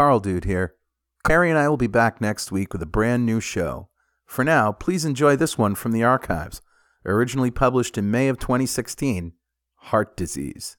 Carl Dude here. Carrie and I will be back next week with a brand new show. For now, please enjoy this one from the archives, originally published in May of 2016 Heart Disease.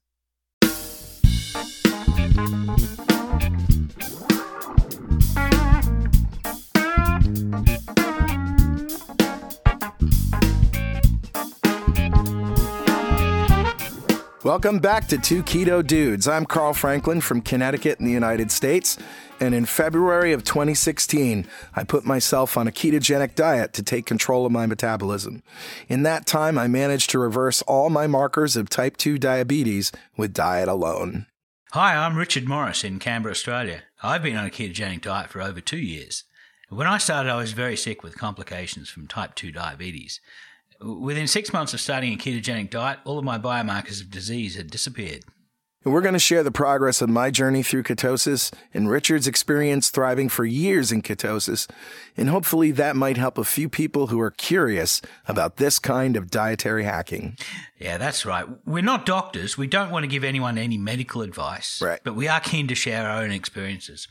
Welcome back to Two Keto Dudes. I'm Carl Franklin from Connecticut in the United States. And in February of 2016, I put myself on a ketogenic diet to take control of my metabolism. In that time, I managed to reverse all my markers of type 2 diabetes with diet alone. Hi, I'm Richard Morris in Canberra, Australia. I've been on a ketogenic diet for over two years. When I started, I was very sick with complications from type 2 diabetes. Within six months of starting a ketogenic diet, all of my biomarkers of disease had disappeared. And we're going to share the progress of my journey through ketosis and Richard's experience thriving for years in ketosis. And hopefully that might help a few people who are curious about this kind of dietary hacking. Yeah, that's right. We're not doctors. We don't want to give anyone any medical advice. Right. But we are keen to share our own experiences.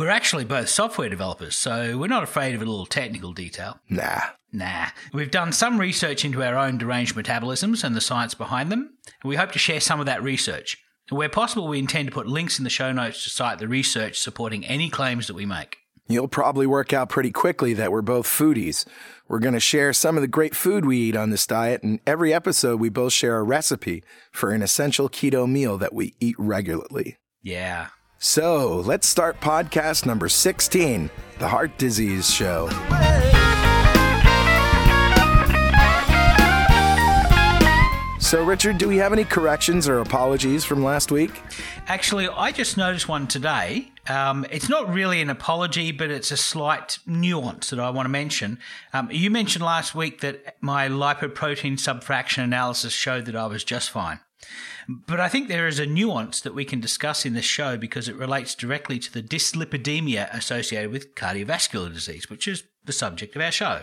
We're actually both software developers, so we're not afraid of a little technical detail. Nah. Nah. We've done some research into our own deranged metabolisms and the science behind them, and we hope to share some of that research. Where possible, we intend to put links in the show notes to cite the research supporting any claims that we make. You'll probably work out pretty quickly that we're both foodies. We're going to share some of the great food we eat on this diet, and every episode we both share a recipe for an essential keto meal that we eat regularly. Yeah. So let's start podcast number 16 The Heart Disease Show. So, Richard, do we have any corrections or apologies from last week? Actually, I just noticed one today. Um, it's not really an apology, but it's a slight nuance that I want to mention. Um, you mentioned last week that my lipoprotein subfraction analysis showed that I was just fine. But I think there is a nuance that we can discuss in this show because it relates directly to the dyslipidemia associated with cardiovascular disease, which is the subject of our show.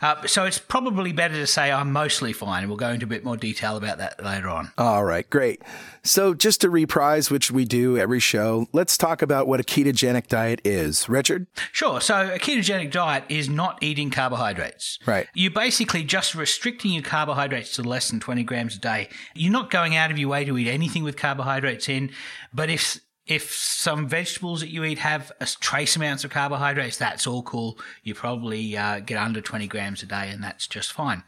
Uh, so it's probably better to say I'm mostly fine, we'll go into a bit more detail about that later on. All right, great. So, just to reprise, which we do every show, let's talk about what a ketogenic diet is. Richard? Sure. So, a ketogenic diet is not eating carbohydrates. Right. You're basically just restricting your carbohydrates to less than 20 grams a day. You're not going out of your way to eat anything with carbohydrates in, but if if some vegetables that you eat have a trace amounts of carbohydrates, that's all cool. You probably uh, get under 20 grams a day, and that's just fine.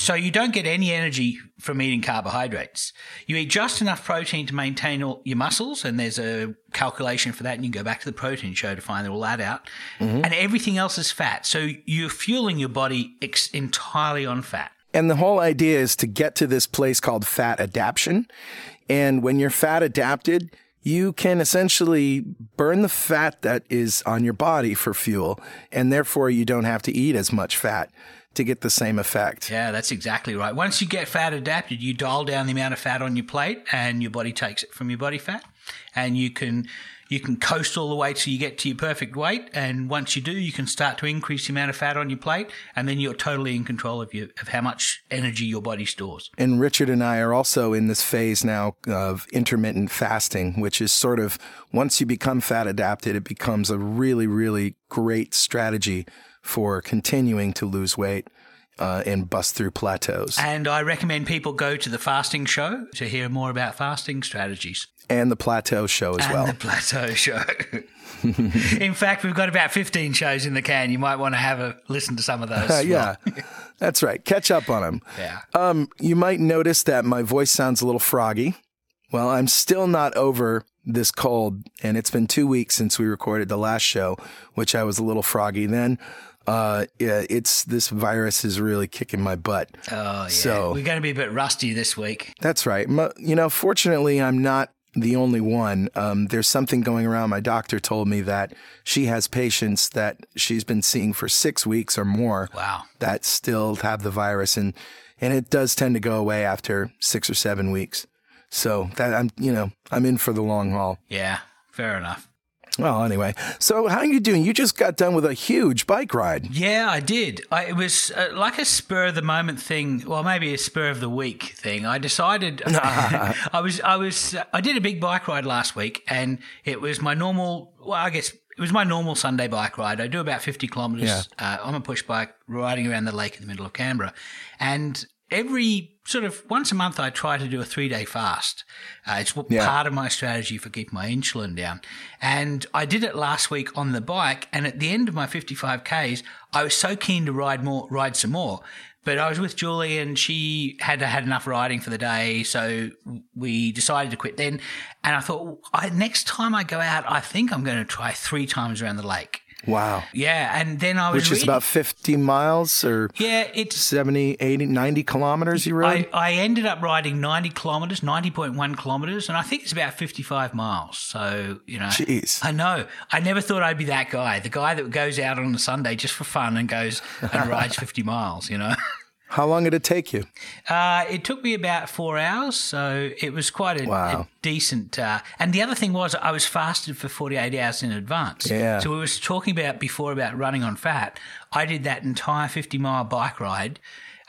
So you don't get any energy from eating carbohydrates. You eat just enough protein to maintain all your muscles, and there's a calculation for that, and you can go back to the protein show to find all that out. Mm-hmm. And everything else is fat. So you're fueling your body ex- entirely on fat. And the whole idea is to get to this place called fat adaptation. And when you're fat adapted, you can essentially burn the fat that is on your body for fuel, and therefore you don't have to eat as much fat to get the same effect. Yeah, that's exactly right. Once you get fat adapted, you dial down the amount of fat on your plate, and your body takes it from your body fat, and you can you can coast all the way till you get to your perfect weight. And once you do, you can start to increase the amount of fat on your plate. And then you're totally in control of your, of how much energy your body stores. And Richard and I are also in this phase now of intermittent fasting, which is sort of once you become fat adapted, it becomes a really, really great strategy for continuing to lose weight. Uh, and bust through plateaus. And I recommend people go to the fasting show to hear more about fasting strategies and the Plateau Show as and well. The Plateau Show. in fact, we've got about 15 shows in the can. You might want to have a listen to some of those. Uh, yeah, that's right. Catch up on them. Yeah. Um, you might notice that my voice sounds a little froggy. Well, I'm still not over this cold, and it's been two weeks since we recorded the last show, which I was a little froggy then. Uh, yeah, it's this virus is really kicking my butt. Oh, yeah. So we're going to be a bit rusty this week. That's right. You know, fortunately, I'm not the only one. Um, there's something going around. My doctor told me that she has patients that she's been seeing for six weeks or more. Wow. That still have the virus, and and it does tend to go away after six or seven weeks. So that I'm, you know, I'm in for the long haul. Yeah, fair enough. Well, anyway, so how are you doing? You just got done with a huge bike ride. Yeah, I did. I, it was uh, like a spur of the moment thing, well, maybe a spur of the week thing. I decided I was I was I did a big bike ride last week, and it was my normal. Well, I guess it was my normal Sunday bike ride. I do about fifty kilometres Yeah. uh, on a push bike, riding around the lake in the middle of Canberra, and every sort of once a month I try to do a three day fast. Uh, it's Yeah. part of my strategy for keeping my insulin down. And I did it last week on the bike. And at the end of my 55 Ks, I was so keen to ride more, ride some more. But I was with Julie and she had had enough riding for the day. So we decided to quit then. And I thought, I, next time I go out, I think I'm going to try three times around the lake. Wow. Yeah. And then I was Which is about 50 miles or yeah, it's 70, 80, 90 kilometers you rode? I, I ended up riding 90 kilometres, 90.1 kilometres, and I think it's about 55 miles. So, you know. Jeez. I know. I never thought I'd be that guy, the guy that goes out on a Sunday just for fun and goes and rides 50 miles, you know. How long did it take you? Uh, it took me about four hours, so it was quite a, Wow. a decent. Uh, and the other thing was, I was fasted for 48 hours in advance. Yeah. So we was talking about before about running on fat. I did that entire 50 mile bike ride.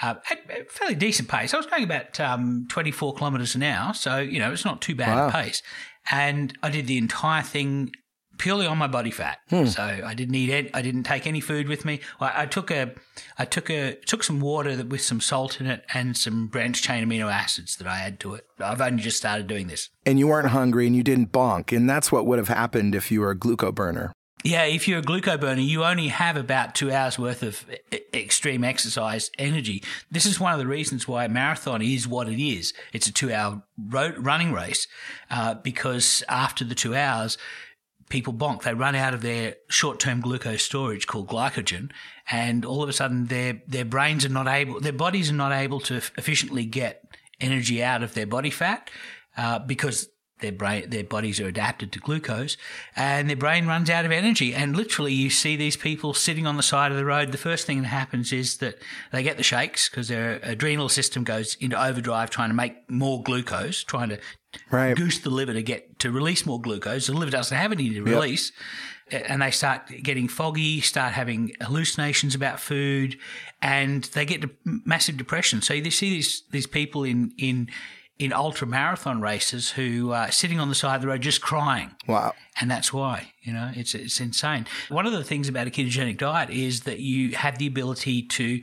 Uh, at a fairly decent pace. I was going about um, 24 kilometres an hour, so you know it's not too bad Wow. a pace. And I did the entire thing purely on my body fat. Hmm. So I didn't eat it. I didn't take any food with me. I, I took a, I took a, took some water that, with some salt in it and some branched chain amino acids that I add to it. I've only just started doing this. And you weren't hungry and you didn't bonk. And that's what would have happened if you were a gluco burner. Yeah, if you're a gluco burner, you only have about two hours worth of extreme exercise energy. This is one of the reasons why a marathon is what it is. It's a two-hour road running race uh, because after the two hours, people bonk. They run out of their short-term glucose storage called glycogen, and all of a sudden, their their brains are not able, their bodies are not able to efficiently get energy out of their body fat uh, because their brain, their bodies are adapted to glucose, and their brain runs out of energy. And literally, you see these people sitting on the side of the road. The first thing that happens is that they get the shakes because their adrenal system goes into overdrive, trying to make more glucose, trying to Right. goose the liver to get to release more glucose. The liver doesn't have any to release. And they start getting foggy, start having hallucinations about food, and they get massive depression. So you see these these people in in in ultra marathon races who are sitting on the side of the road just crying. Wow. And that's why, you know, it's it's insane. One of the things about a ketogenic diet is that you have the ability to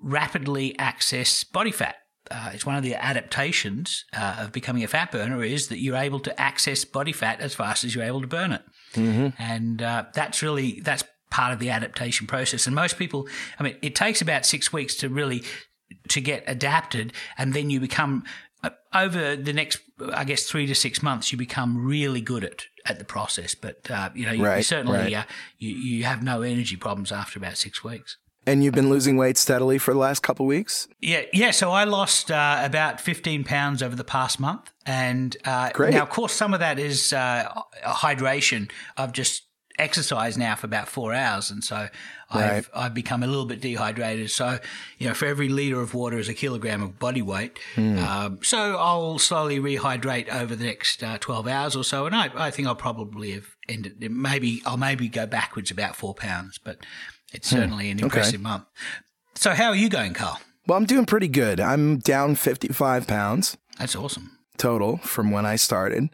rapidly access body fat. Uh, it's one of the adaptations uh, of becoming a fat burner is that you're able to access body fat as fast as you're able to burn it, and uh, that's really that's part of the adaptation process. And most people, I mean, it takes about six weeks to really to get adapted, and then you become uh, over the next, I guess, three to six months, you become really good at at the process. But uh, you know, you, you certainly right. Uh, you you have no energy problems after about six weeks. And you've been losing weight steadily for the last couple of weeks? Yeah, yeah. So I lost uh, about fifteen pounds over the past month, and uh, now, of course, some of that is uh, hydration. I've just exercised now for about four hours, and so Right. I've I've become a little bit dehydrated. So you know, for every liter of water is a kilogram of body weight. Hmm. Um, so I'll slowly rehydrate over the next uh, twelve hours or so, and I, I think I'll probably have ended. Maybe I'll maybe go backwards about four pounds, but it's certainly an impressive month. So how are you going, Carl? Well, I'm doing pretty good. I'm down 55 pounds That's awesome. total from when I started.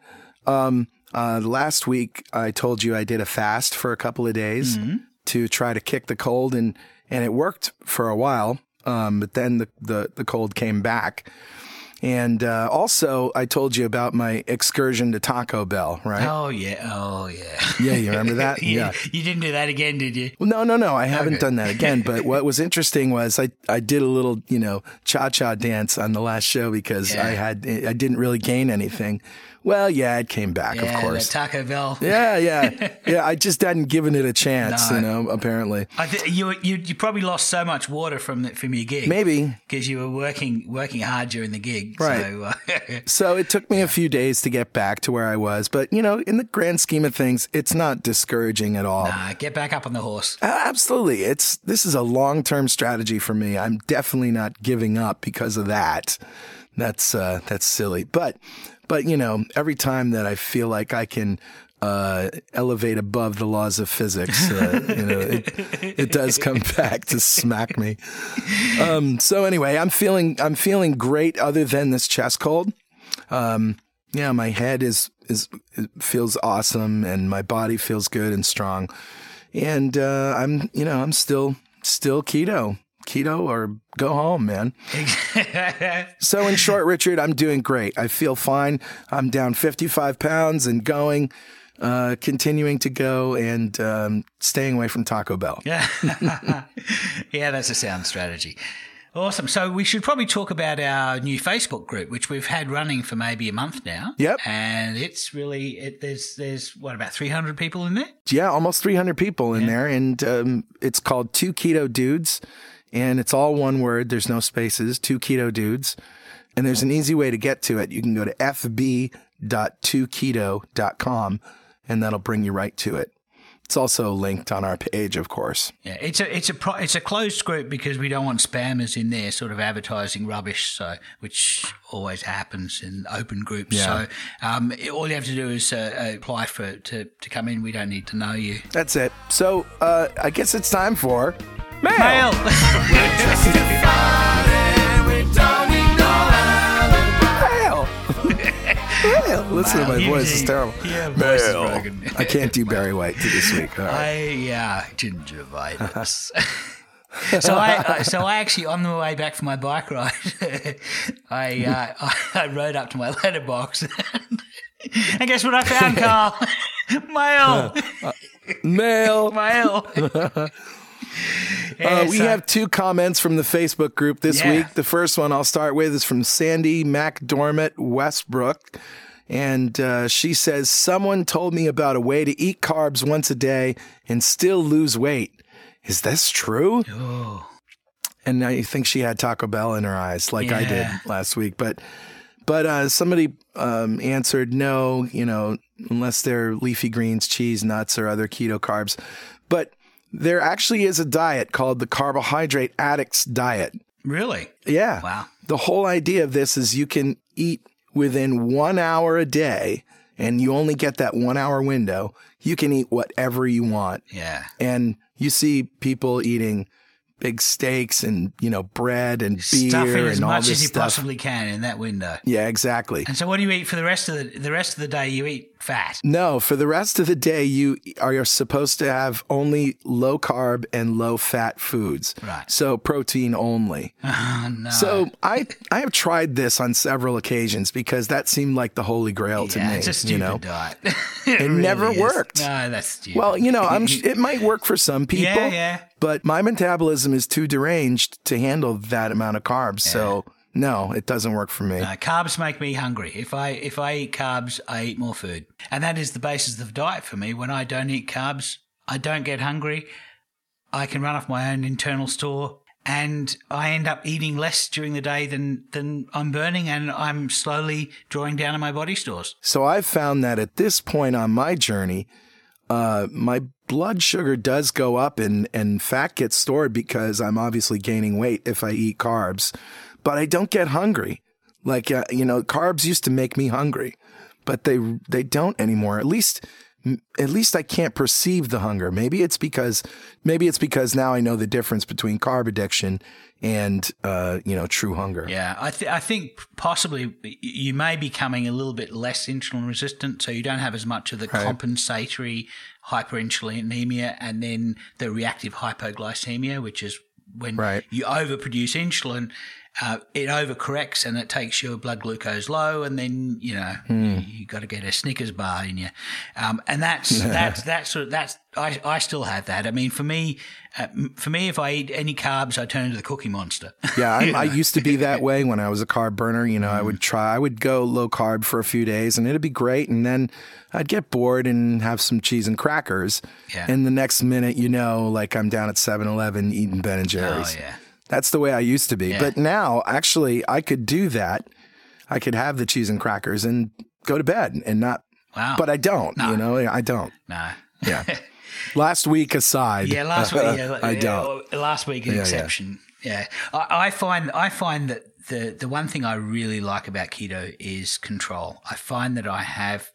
Um, uh, last week, I told you I did a fast for a couple of days to try to kick the cold, and, and it worked for a while. Um, but then the, the, the cold came back. And uh, also, I told you about my excursion to Taco Bell, right? Oh yeah, oh yeah. Yeah, you remember that? you, yeah. you didn't do that again, did you? Well, no, no, no. I haven't Okay. done that again. But what was interesting was I, I did a little, you know, cha cha dance on the last show because Yeah. I had I didn't really gain anything. Well, yeah, it came back, Yeah, of course. Taco Bell. yeah, yeah, yeah. I just hadn't given it a chance, No. you know. Apparently, I th- you, you you probably lost so much water from the, from your gig. maybe. because you were working working hard during the gig. Right. So, uh, So it took me a few days to get back to where I was, but you know, in the grand scheme of things, it's not discouraging at all. uh, get back up on the horse. Uh, Absolutely. It's this is a long-term strategy for me. I'm definitely not giving up because of that. That's uh, that's silly. But but you know, every time that I feel like I can uh, elevate above the laws of physics. Uh, you know, it, it does come back to smack me. Um, so anyway, I'm feeling I'm feeling great. Other than this chest cold, um, yeah, my head is is feels awesome, and my body feels good and strong. And uh, I'm you know I'm still still keto keto or go home, man. so, in short, Richard, I'm doing great. I feel fine. I'm down 55 pounds and going, uh, continuing to go and um, staying away from Taco Bell. Yeah. yeah, that's a sound strategy. Awesome. So we should probably talk about our new Facebook group, which we've had running for maybe a month now. Yep. And it's really it, there's there's what about 300 people in there? Yeah, almost 300 people in yeah. there, and um, it's called Two Keto Dudes and it's all one word. There's no spaces. Two keto dudes. And there's an easy way to get to it. You can go to fb.2keto.com and that'll bring you right to it. It's also linked on our page, of course. Yeah, it's a it's a pro, it's a closed group because we don't want spammers in there, sort of advertising rubbish. So, which always happens in open groups. Yeah. So, um, all you have to do is uh, apply for to to come in. We don't need to know you. That's it. So, uh, I guess it's time for Mail. Mail. Mail. Listen to my voice; it's terrible. Yeah, Mail. I can't do Barry White this week. All right. I yeah, gingivitis. so I so I actually on the way back from my bike ride, I, uh, I, I rode up to my letterbox, and, and guess what I found, Carl? Mail. Uh, mail. Mail. Uh, we have two comments from the Facebook group this yeah. week. The first one I'll start with is from Sandy McDormand Westbrook. And uh, she says, Someone told me about a way to eat carbs once a day and still lose weight. Is this true? Oh. And I think she had Taco Bell in her eyes, like yeah. I did last week. But but uh, somebody um, answered no, you know, unless they're leafy greens, cheese, nuts, or other keto carbs. But there actually is a diet called the carbohydrate addicts diet. Really? Yeah. Wow. The whole idea of this is you can eat within one hour a day and you only get that one hour window. You can eat whatever you want. Yeah. And you see people eating big steaks and you know bread and beer Stuff in as and all much this as you stuff. possibly can in that window. Yeah, exactly. And so, what do you eat for the rest of the the rest of the day? You eat fat. No, for the rest of the day, you are supposed to have only low carb and low fat foods. Right. So protein only. Oh, no. So I I have tried this on several occasions because that seemed like the holy grail to yeah, me. it's a stupid you know, diet. it, really never is. worked. No, that's stupid. Well, you know, I'm it might work for some people. Yeah, yeah. But my metabolism is too deranged to handle that amount of carbs. So no, it doesn't work for me. No, carbs make me hungry. If I if I eat carbs, I eat more food, and that is the basis of diet for me. When I don't eat carbs, I don't get hungry. I can run off my own internal store, and I end up eating less during the day than than I'm burning, and I'm slowly drawing down on my body stores. So I've found that at this point on my journey, uh, my blood sugar does go up and, and fat gets stored because I'm obviously gaining weight if I eat carbs, but I don't get hungry. Like, uh, you know, carbs used to make me hungry, but they, they don't anymore. At least, at least I can't perceive the hunger. Maybe it's because, maybe it's because now I know the difference between carb addiction and, uh, you know, true hunger. Yeah, I, th- I think possibly you may be becoming a little bit less insulin resistant, so you don't have as much of the Right. compensatory hyperinsulinemia and then the reactive hypoglycemia, which is when Right. you overproduce insulin. Uh, it overcorrects and it takes your blood glucose low, and then you know Hmm. you, you got to get a Snickers bar in you, um, and that's that's that's sort of, that's I, I still have that. I mean, for me, uh, for me, if I eat any carbs, I turn into the Cookie Monster. Yeah, I, I used to be that way when I was a carb burner. You know, I Mm. would try, I would go low carb for a few days and it'd be great. And then I'd get bored and have some cheese and crackers. Yeah. And the next minute, you know, like I'm down at 7 Eleven eating Ben and oh Jerry's. yeah. That's the way I used to be. Yeah. But now, actually, I could do that. I could have the cheese and crackers and go to bed and not, Wow. but I don't, No. you know, I don't. no. Yeah. Last week aside, Yeah, last week. Yeah, I yeah, don't. Last week, an yeah. exception. Yeah, I, I find I find that the the one thing I really like about keto is control. I find that I have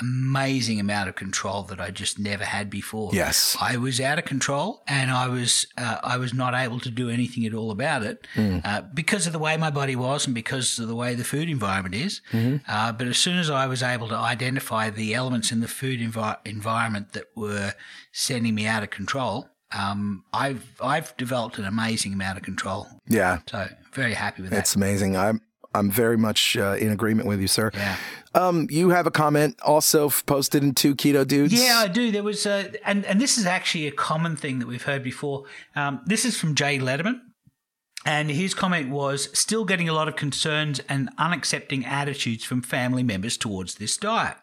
amazing amount of control that I just never had before. Yes. I was out of control, and I was uh, I was not able to do anything at all about it uh, because of the way my body was and because of the way the food environment is. Uh, but as soon as I was able to identify the elements in the food envi- environment that were sending me out of control, um, I've I've developed an amazing amount of control. Yeah, So very happy with that. it's amazing. I'm I'm very much uh, in agreement with you, sir. yeah. Um, you have a comment also posted in two keto dudes. Yeah, I do. There was, a, and and this is actually a common thing that we've heard before. Um, this is from Jay Letterman, and his comment was still getting a lot of concerns and unaccepting attitudes from family members towards this diet.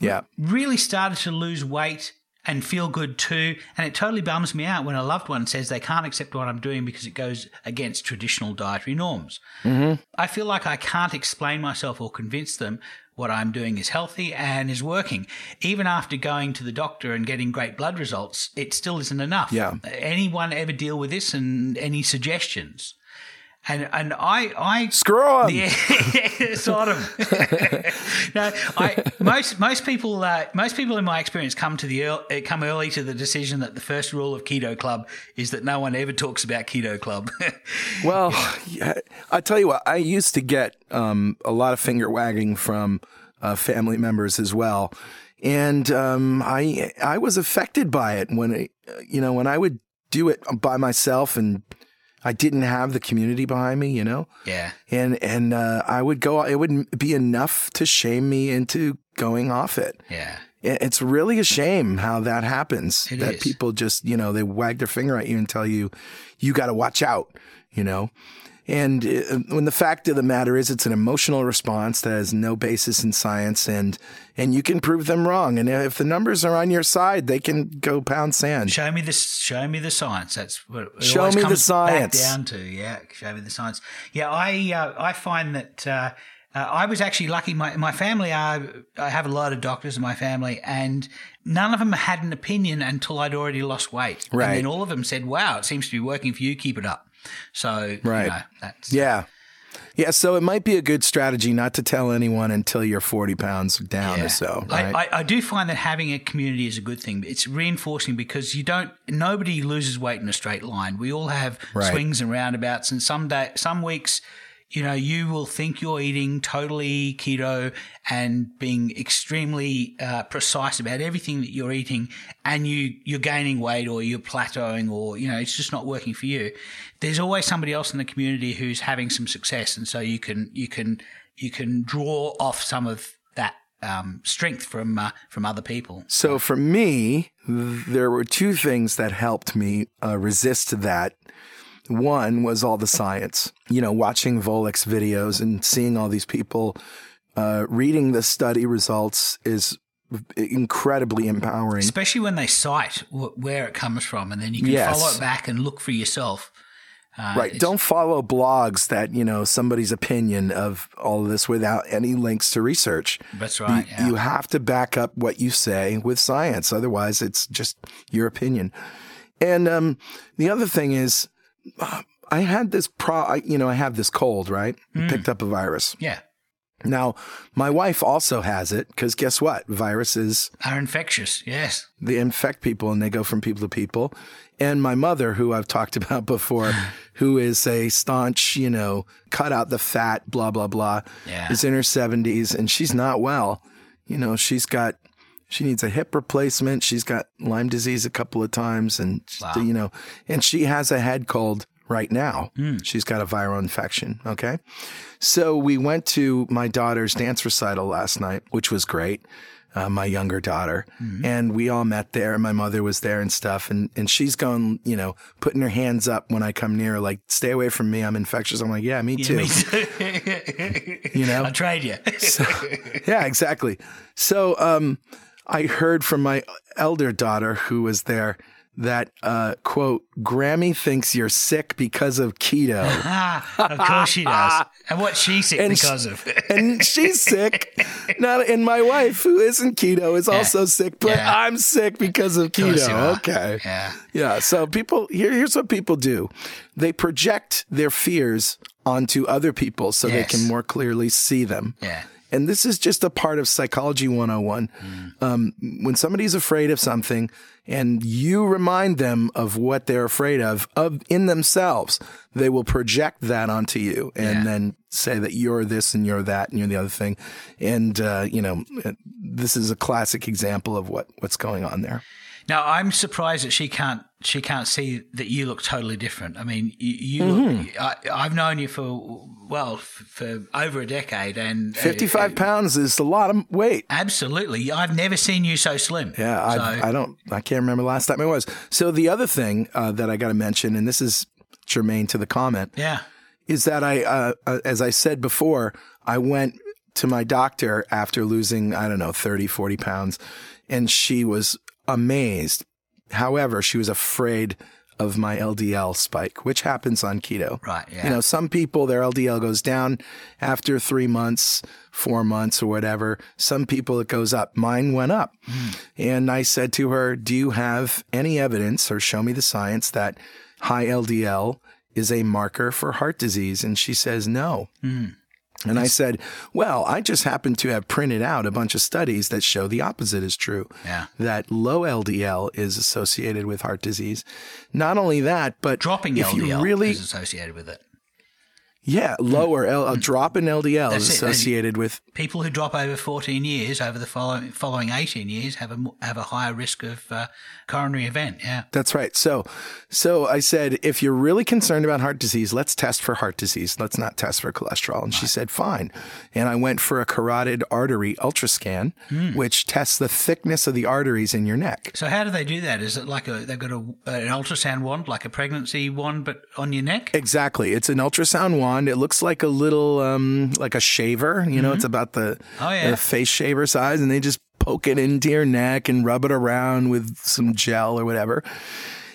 yeah, Really started to lose weight and feel good too, and it totally bums me out when a loved one says they can't accept what I'm doing because it goes against traditional dietary norms. Mm-hmm. I feel like I can't explain myself or convince them what I'm doing is healthy and is working. Even after going to the doctor and getting great blood results, it still isn't enough. Yeah. Anyone ever deal with this and any suggestions? And and I I Screw 'em. yeah, sort of. no, I most most people uh, most people in my experience come to the earl, uh, come early to the decision that the first rule of Keto Club is that no one ever talks about Keto Club. Well, yeah, I tell you what, I used to get um, a lot of finger wagging from uh, family members as well, and um, I I was affected by it when I, you know when I would do it by myself and I didn't have the community behind me, you know, yeah, and and uh, I would go. It would be enough to shame me into going off it. yeah, It's really a shame how that happens. It that is. people just, you know, they wag their finger at you and tell you, you got to watch out, you know. And uh, when the fact of the matter is, it's an emotional response that has no basis in science, and and you can prove them wrong. And if the numbers are on your side, they can go pound sand. show me the show me the science. That's what it Show me the science. Down to yeah, show me the science. Yeah, I uh, I find that. Uh, uh, I was actually lucky. My my family are. I have a lot of doctors in my family, and none of them had an opinion until I'd already lost weight. Right. And then all of them said, "Wow, it seems to be working for you. Keep it up." So Right. you know, that's Yeah. Yeah, so it might be a good strategy not to tell anyone until you're 40 pounds down Yeah. or so. I, I, I do find that having a community is a good thing. It's reinforcing because you don't. Nobody loses weight in a straight line. We all have Right. swings and roundabouts, and some day, some weeks, you know, you will think you're eating totally keto and being extremely uh, precise about everything that you're eating, and you you're gaining weight or you're plateauing or you know it's just not working for you. There's always somebody else in the community who's having some success, and so you can you can you can draw off some of that um, strength from uh, from other people. So for me, there were two things that helped me uh, resist that. One was all the science, you know, watching Volek's videos and seeing all these people uh, reading the study results is incredibly empowering. Especially when they cite w- where it comes from, and then you can Yes. follow it back and look for yourself. Uh, Right. Don't follow blogs that, you know, somebody's opinion of all of this without any links to research. That's You- right. yeah. You have to back up what you say with science. Otherwise, it's just your opinion. And um, the other thing is, I had this pro, I, you know, I have this cold, right? Hmm. Picked up a virus. yeah, Now, my wife also has it because guess what? Viruses, are infectious. Yes. they infect people and they go from people to people. And my mother, who I've talked about before, who is a staunch, you know, cut out the fat, blah, blah, blah, Yeah. is in her 70s and she's not well. You know, she's got, she needs a hip replacement. She's got Lyme disease a couple of times and, Wow. you know, and she has a head cold right now. Hmm. She's got a viral infection. Okay. So we went to my daughter's dance recital last night, which was great. Uh, my younger daughter, Mm-hmm. and we all met there. And my mother was there and stuff. And and she's going, you know, putting her hands up when I come near, like, "Stay away from me. I'm infectious." I'm like, "Yeah, me too." Me too. You know? I'll trade you. yeah, exactly. So um, I heard from my elder daughter who was there that uh, quote Grammy thinks you're sick because of keto. of course she does. And what she sick And because of? and she's sick. Not and my wife, who isn't keto, is also sick, but Yeah. I'm sick because of keto. Okay. yeah. Yeah. So people here, here's what people do. They project their fears onto other people so they can more clearly see them. Yeah. And this is just a part of psychology 101. Um, when somebody's afraid of something and you remind them of what they're afraid of, of in themselves, they will project that onto you and Yeah. then say that you're this and you're that and you're the other thing. And, uh, you know, this is a classic example of what, what's going on there. Now I'm surprised that she can't she can't see that you look totally different. I mean, you, you Mm-hmm. look, I, I've known you for well f- for over a decade, and uh, 55 pounds is a lot of weight. Absolutely, I've never seen you so slim. Yeah, I, So- I don't, I can't remember last time it was. So the other thing uh, that I got to mention, and this is germane to the comment, yeah. is that I, uh, uh, as I said before, I went to my doctor after losing, I don't know, 30, 40 pounds, and she was amazed. However, she was afraid of my LDL spike, which happens on keto. Right, yeah. You know, some people, their LDL goes down after three months, four months, or whatever. Some people, it goes up. Mine went up. Hmm. And I said to her, Do you have any evidence or show me the science that high LDL is a marker for heart disease? And she says, No. Hmm. And I said, Well, I just happen to have printed out a bunch of studies that show the opposite is true. Yeah. That low LDL is associated with heart disease. Not only that, but Dropping if LDL you really is associated with it. Yeah, lower L, a drop in LDL That's is associated with People who drop over 14 years over the following, following 18 years have a have a higher risk of uh, coronary event. Yeah. That's right. So, so I said, if you're really concerned about heart disease, let's test for heart disease. Let's not test for cholesterol. And she said, fine. And I went for a carotid artery ultrascan, which tests the thickness of the arteries in your neck. So how do they do that? Is it like a they've got a, an ultrasound wand, like a pregnancy wand, but on your neck? Exactly. It's an ultrasound wand. It looks like a little, um, like a shaver. You know, it's about the, Oh, yeah. the face shaver size, and they just poke it into your neck and rub it around with some gel or whatever.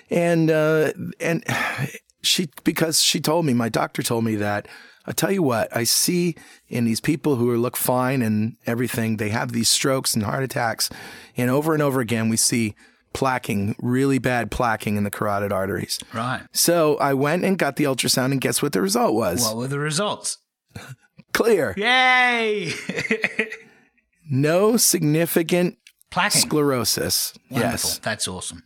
And uh, and she because she told me, my doctor told me that. I tell you what, I see in these people who look fine and everything, they have these strokes and heart attacks, and over and over again we see plaquing, really bad plaquing in the carotid arteries. Right. So I went and got the ultrasound, and guess what the result was? What were the results? Clear. Yay! No significant Plaquing. sclerosis. Wonderful. Yes. That's awesome.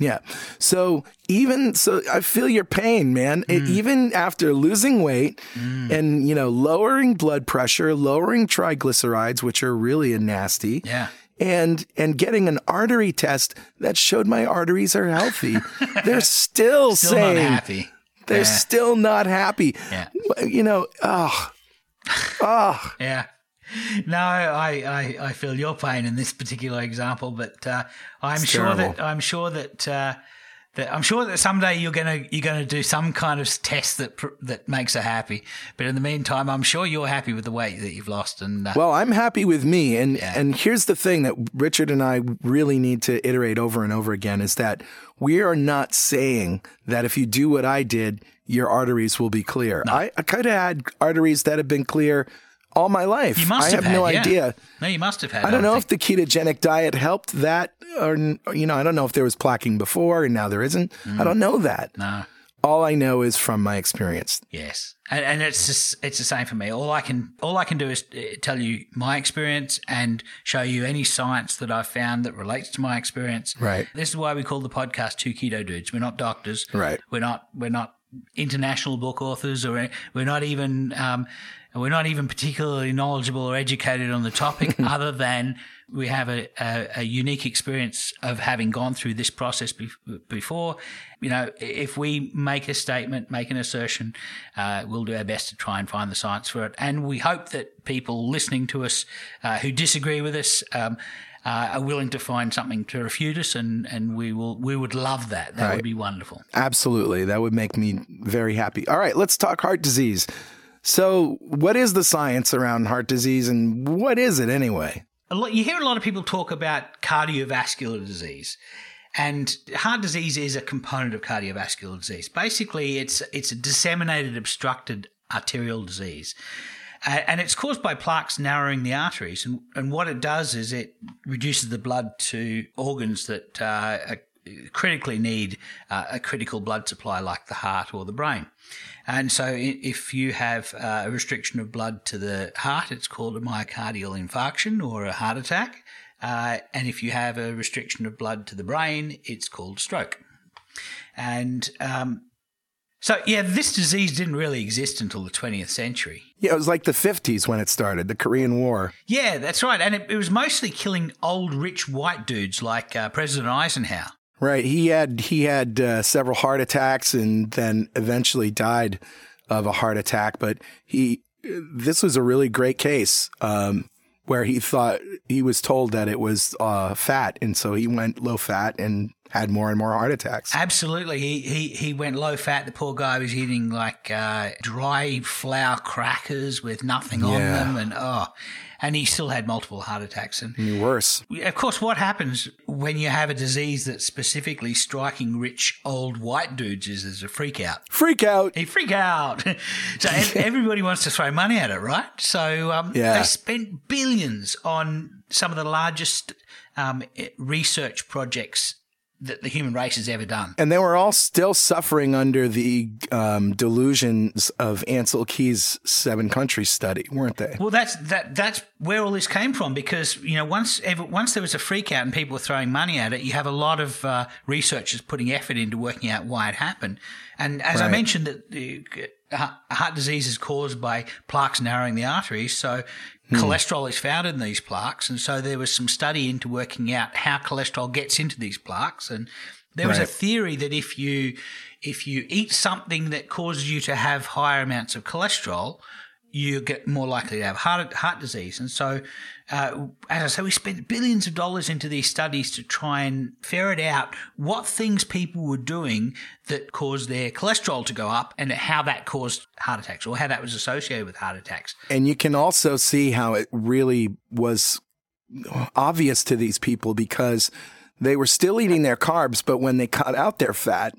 Yeah. So even so, I feel your pain, man. It- Mm. even after losing weight and you know lowering blood pressure, lowering triglycerides, which are really a nasty. Yeah. And and getting an artery test that showed my arteries are healthy. They're still, Still saying not happy. they're Yeah. still not happy. Yeah. You know, oh, oh, Yeah. No, I, I, I feel your pain in this particular example, but uh, I'm It's sure terrible. that I'm sure that uh, that I'm sure that someday you're gonna you're gonna do some kind of test that that makes her happy. But in the meantime, I'm sure you're happy with the weight that you've lost. And uh, Well, I'm happy with me, and Yeah. and here's the thing that Richard and I really need to iterate over and over again is that we are not saying that if you do what I did, your arteries will be clear. I, I kind of had arteries that have been clear all my life. you must I have, have, no had, yeah. idea. No, you must have had. I don't know if the ketogenic diet helped that, or you know, I don't know if there was plaquing before and now there isn't. I don't know that. Mm. No. All I know is from my experience. Yes, and, and it's just, it's the same for me. All I can all I can do is uh, tell you my experience and show you any science that I've found that relates to my experience. Right. This is why we call the podcast Two Keto Dudes. We're not doctors. Right. We're not we're not international book authors, or we're not even um, we're not even particularly knowledgeable or educated on the topic, other than we have a, a, a unique experience of having gone through this process be- before. You know, if we make a statement, make an assertion, uh, we'll do our best to try and find the science for it. And we hope that people listening to us uh, who disagree with us um, uh, are willing to find something to refute us, and, and we will we would love that. That Right. would be wonderful. Absolutely. That would make me very happy. All right, let's talk heart disease. So, what is the science around heart disease and what is it anyway? lot, you hear a lot of people talk about cardiovascular disease. And heart disease is a component of cardiovascular disease. Basically, it's it's a disseminated obstructed arterial disease. Uh, and it's caused by plaques narrowing the arteries. And, and what it does is it reduces the blood to organs that uh, are critically need uh, a critical blood supply like the heart or the brain. And so, if you have uh, a restriction of blood to the heart, it's called a myocardial infarction or a heart attack. Uh, and if you have a restriction of blood to the brain, it's called stroke. And um, so, yeah, this disease didn't really exist until the 20th century. Yeah, it was like the 50s when it started, the Korean War. Yeah, that's right. And it, it was mostly killing old, rich white dudes like uh, President Eisenhower. Right. He had he had uh, several heart attacks and then eventually died of a heart attack. But he this was a really great case um, where he thought he was told that it was uh, fat, and so he went low fat and had more and more heart attacks. Absolutely, he he he went low fat. The poor guy was eating like uh, dry flour crackers with nothing on them, and oh, and he still had multiple heart attacks. And worse. of course, what happens when you have a disease that's specifically striking rich old white dudes is there's a freak out. Freak out. He freak out. so everybody wants to throw money at it, right? So um, Yeah. they spent billions on some of the largest um, research projects that the human race has ever done. And they were all still suffering under the um, delusions of Ancel Keys' seven countries study, weren't they? Well, that's that. That's where all this came from because you know once ever, once there was a freak out and people were throwing money at it, you have a lot of uh, researchers putting effort into working out why it happened. And as I mentioned, that the uh, heart disease is caused by plaques narrowing the arteries, so Hmm. cholesterol is found in these plaques, and so there was some study into working out how cholesterol gets into these plaques, and there was a theory that if you if you eat something that causes you to have higher amounts of cholesterol, you get more likely to have heart heart disease. And so, uh, as I say, we spent billions of dollars into these studies to try and ferret out what things people were doing that caused their cholesterol to go up, and how that caused heart attacks, or how that was associated with heart attacks. And you can also see how it really was obvious to these people because they were still eating their carbs, but when they cut out their fat,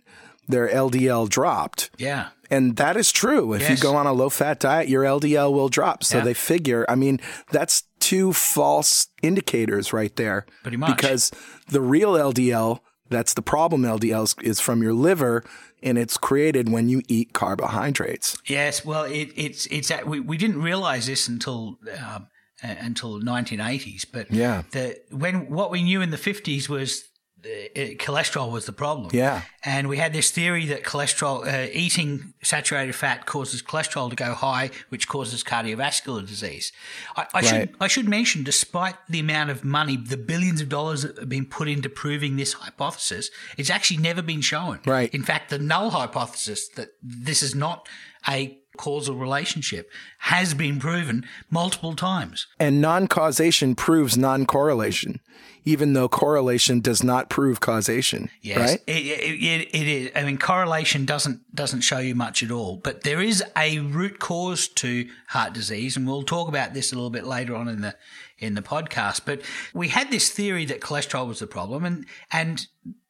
their LDL dropped. Yeah. And that is true. If Yes. you go on a low fat diet, your LDL will drop. So Yeah. they figure, I mean, that's two false indicators right there. Pretty much. Because the real LDL, that's the problem LDL, is, from your liver and it's created when you eat carbohydrates. Yes, well, it, it's it's we, we didn't realize this until um, uh, until 1980s, but Yeah. the when what we knew in the 50s was uh, uh, cholesterol was the problem. Yeah. and we had this theory that cholesterol uh, eating saturated fat causes cholesterol to go high, which causes cardiovascular disease. I, I Right. should I should mention, despite the amount of money, the billions of dollars that have been put into proving this hypothesis, it's actually never been shown. Right. In fact, the null hypothesis that this is not a causal relationship has been proven multiple times. And non causation proves non correlation, even though correlation does not prove causation. Yes, Right? it, it, it, it is. I mean, correlation doesn't doesn't show you much at all, but there is a root cause to heart disease, and we'll talk about this a little bit later on in the in the podcast. But we had this theory that cholesterol was the problem, and and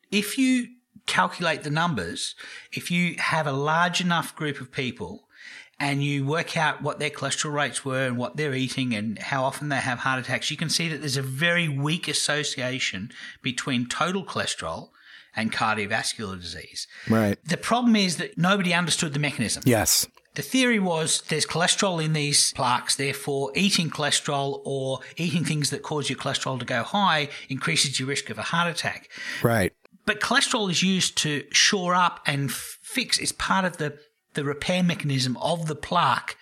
if you calculate the numbers, if you have a large enough group of people and you work out what their cholesterol rates were and what they're eating and how often they have heart attacks, you can see that there's a very weak association between total cholesterol and cardiovascular disease. Right. The problem is that nobody understood the mechanism. Yes. The theory was there's cholesterol in these plaques, therefore, eating cholesterol or eating things that cause your cholesterol to go high increases your risk of a heart attack. Right. But cholesterol is used to shore up and fix. It's part of the, the repair mechanism of the plaque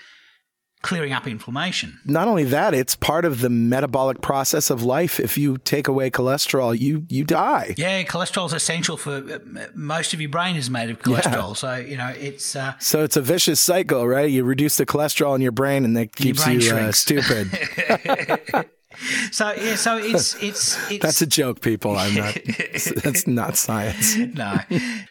clearing up inflammation. Not only that, it's part of the metabolic process of life. If you take away cholesterol, you you die. Yeah, cholesterol is essential for uh, most of your brain is made of cholesterol. So, you know, it's uh, So it's a vicious cycle, right? You reduce the cholesterol in your brain, and that keeps you uh, stupid. so yeah, so it's it's it's That's a joke, people. I'm not. that's not science. no.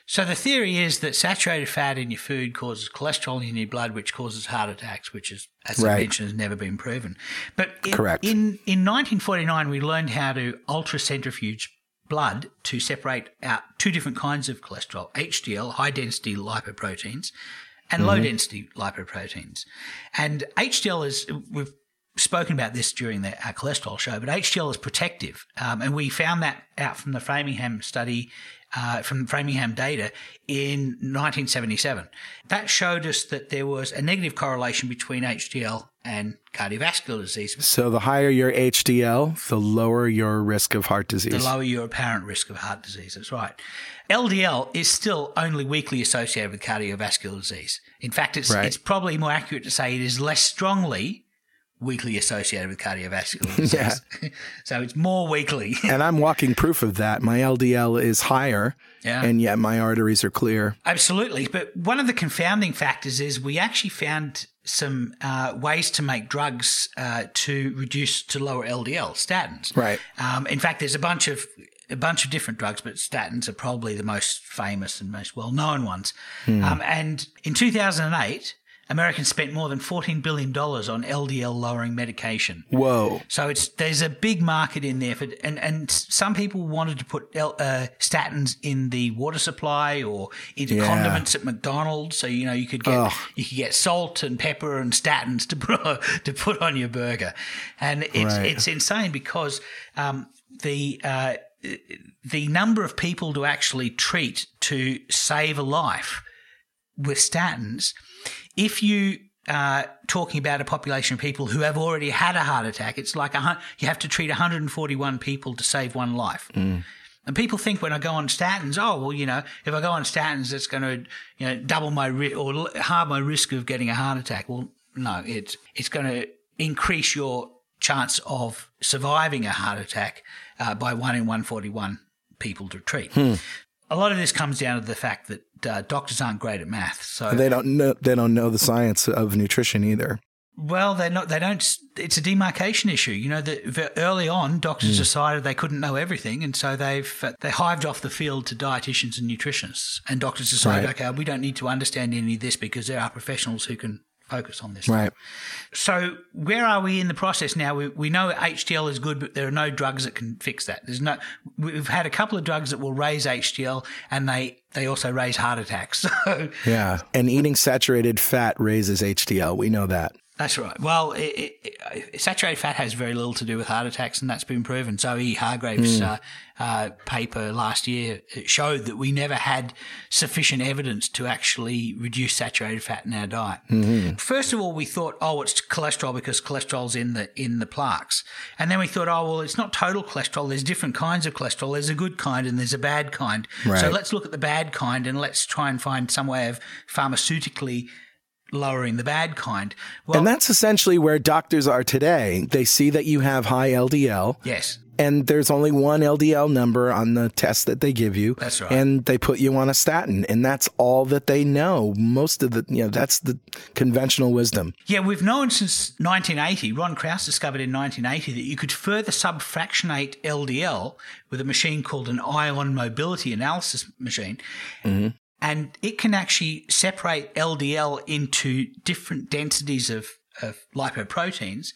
So the theory is that saturated fat in your food causes cholesterol in your blood, which causes heart attacks, which is, as I Right. mentioned, has never been proven. But in, Correct. In in 1949, we learned how to ultracentrifuge blood to separate out two different kinds of cholesterol: HDL, high density lipoproteins, and low mm-hmm. density lipoproteins. And HDL is we've spoken about this during the, our cholesterol show, but HDL is protective. Um, and we found that out from the Framingham study, uh, from Framingham data in 1977. That showed us that there was a negative correlation between HDL and cardiovascular disease. So the higher your HDL, the lower your risk of heart disease. The lower your apparent risk of heart disease. That's right. LDL is still only weakly associated with cardiovascular disease. In fact, it's, Right. it's probably more accurate to say it is less strongly weakly associated with cardiovascular disease. so it's more weakly. and I'm walking proof of that. My LDL is higher, Yeah. and yet my arteries are clear. Absolutely. But one of the confounding factors is we actually found some uh, ways to make drugs uh, to reduce to lower LDL, statins. Right. Um, in fact, there's a bunch of a bunch of different drugs, but statins are probably the most famous and most well known ones. Um, and in 2008, Americans spent more than $14 billion on LDL lowering medication. Whoa. So it's there's a big market in there for and and some people wanted to put L- uh, statins in the water supply or into Yeah. condiments at McDonald's. So you know you could get Ugh. you could get salt and pepper and statins to put on, to put on your burger, and it's Right. it's insane because um, the uh, the number of people to actually treat to save a life with statins, if you are talking about a population of people who have already had a heart attack, it's like a, you have to treat 141 people to save one life. Mm. And people think when I go on statins, oh well, you know, if I go on statins, it's going to, you know, double my ri- or halve my risk of getting a heart attack. Well, no, it's it's going to increase your chance of surviving a heart attack uh, by one in 141 people to treat. Hmm. A lot of this comes down to the fact that uh, doctors aren't great at math. So They don't know. They don't know the science of nutrition either. Well, they're not. They don't. It's a demarcation issue. You know, that v- early on, doctors decided they couldn't know everything, and so they've uh, they hived off the field to dietitians and nutritionists. And doctors decided, Right. okay, we don't need to understand any of this because there are professionals who can focus on this. Right. So where are we in the process now? We, we know HDL is good, but there are no drugs that can fix that. There's no. We've had a couple of drugs that will raise HDL, and they they also raise heart attacks. So Yeah. And eating saturated fat raises HDL. We know that. That's right. Well, it, it, it, saturated fat has very little to do with heart attacks, and that's been proven. Zoe Harcombe's uh, uh, paper last year showed that we never had sufficient evidence to actually reduce saturated fat in our diet. First of all, we thought, oh, it's cholesterol because cholesterol's in the in the plaques, and then we thought, oh, well, it's not total cholesterol. There's different kinds of cholesterol. There's a good kind and there's a bad kind. So let's look at the bad kind and let's try and find some way of pharmaceutically lowering the bad kind. Well, And that's essentially where doctors are today. They see that you have high LDL. yes. And there's only one LDL number on the test that they give you. That's right. And they put you on a statin. And that's all that they know. Most of the, you know, that's the conventional wisdom. Yeah, we've known since 1980. Ron Krauss discovered in 1980 that you could further subfractionate LDL with a machine called an ion mobility analysis machine. Mm-hmm. And it can actually separate LDL into different densities of, of lipoproteins.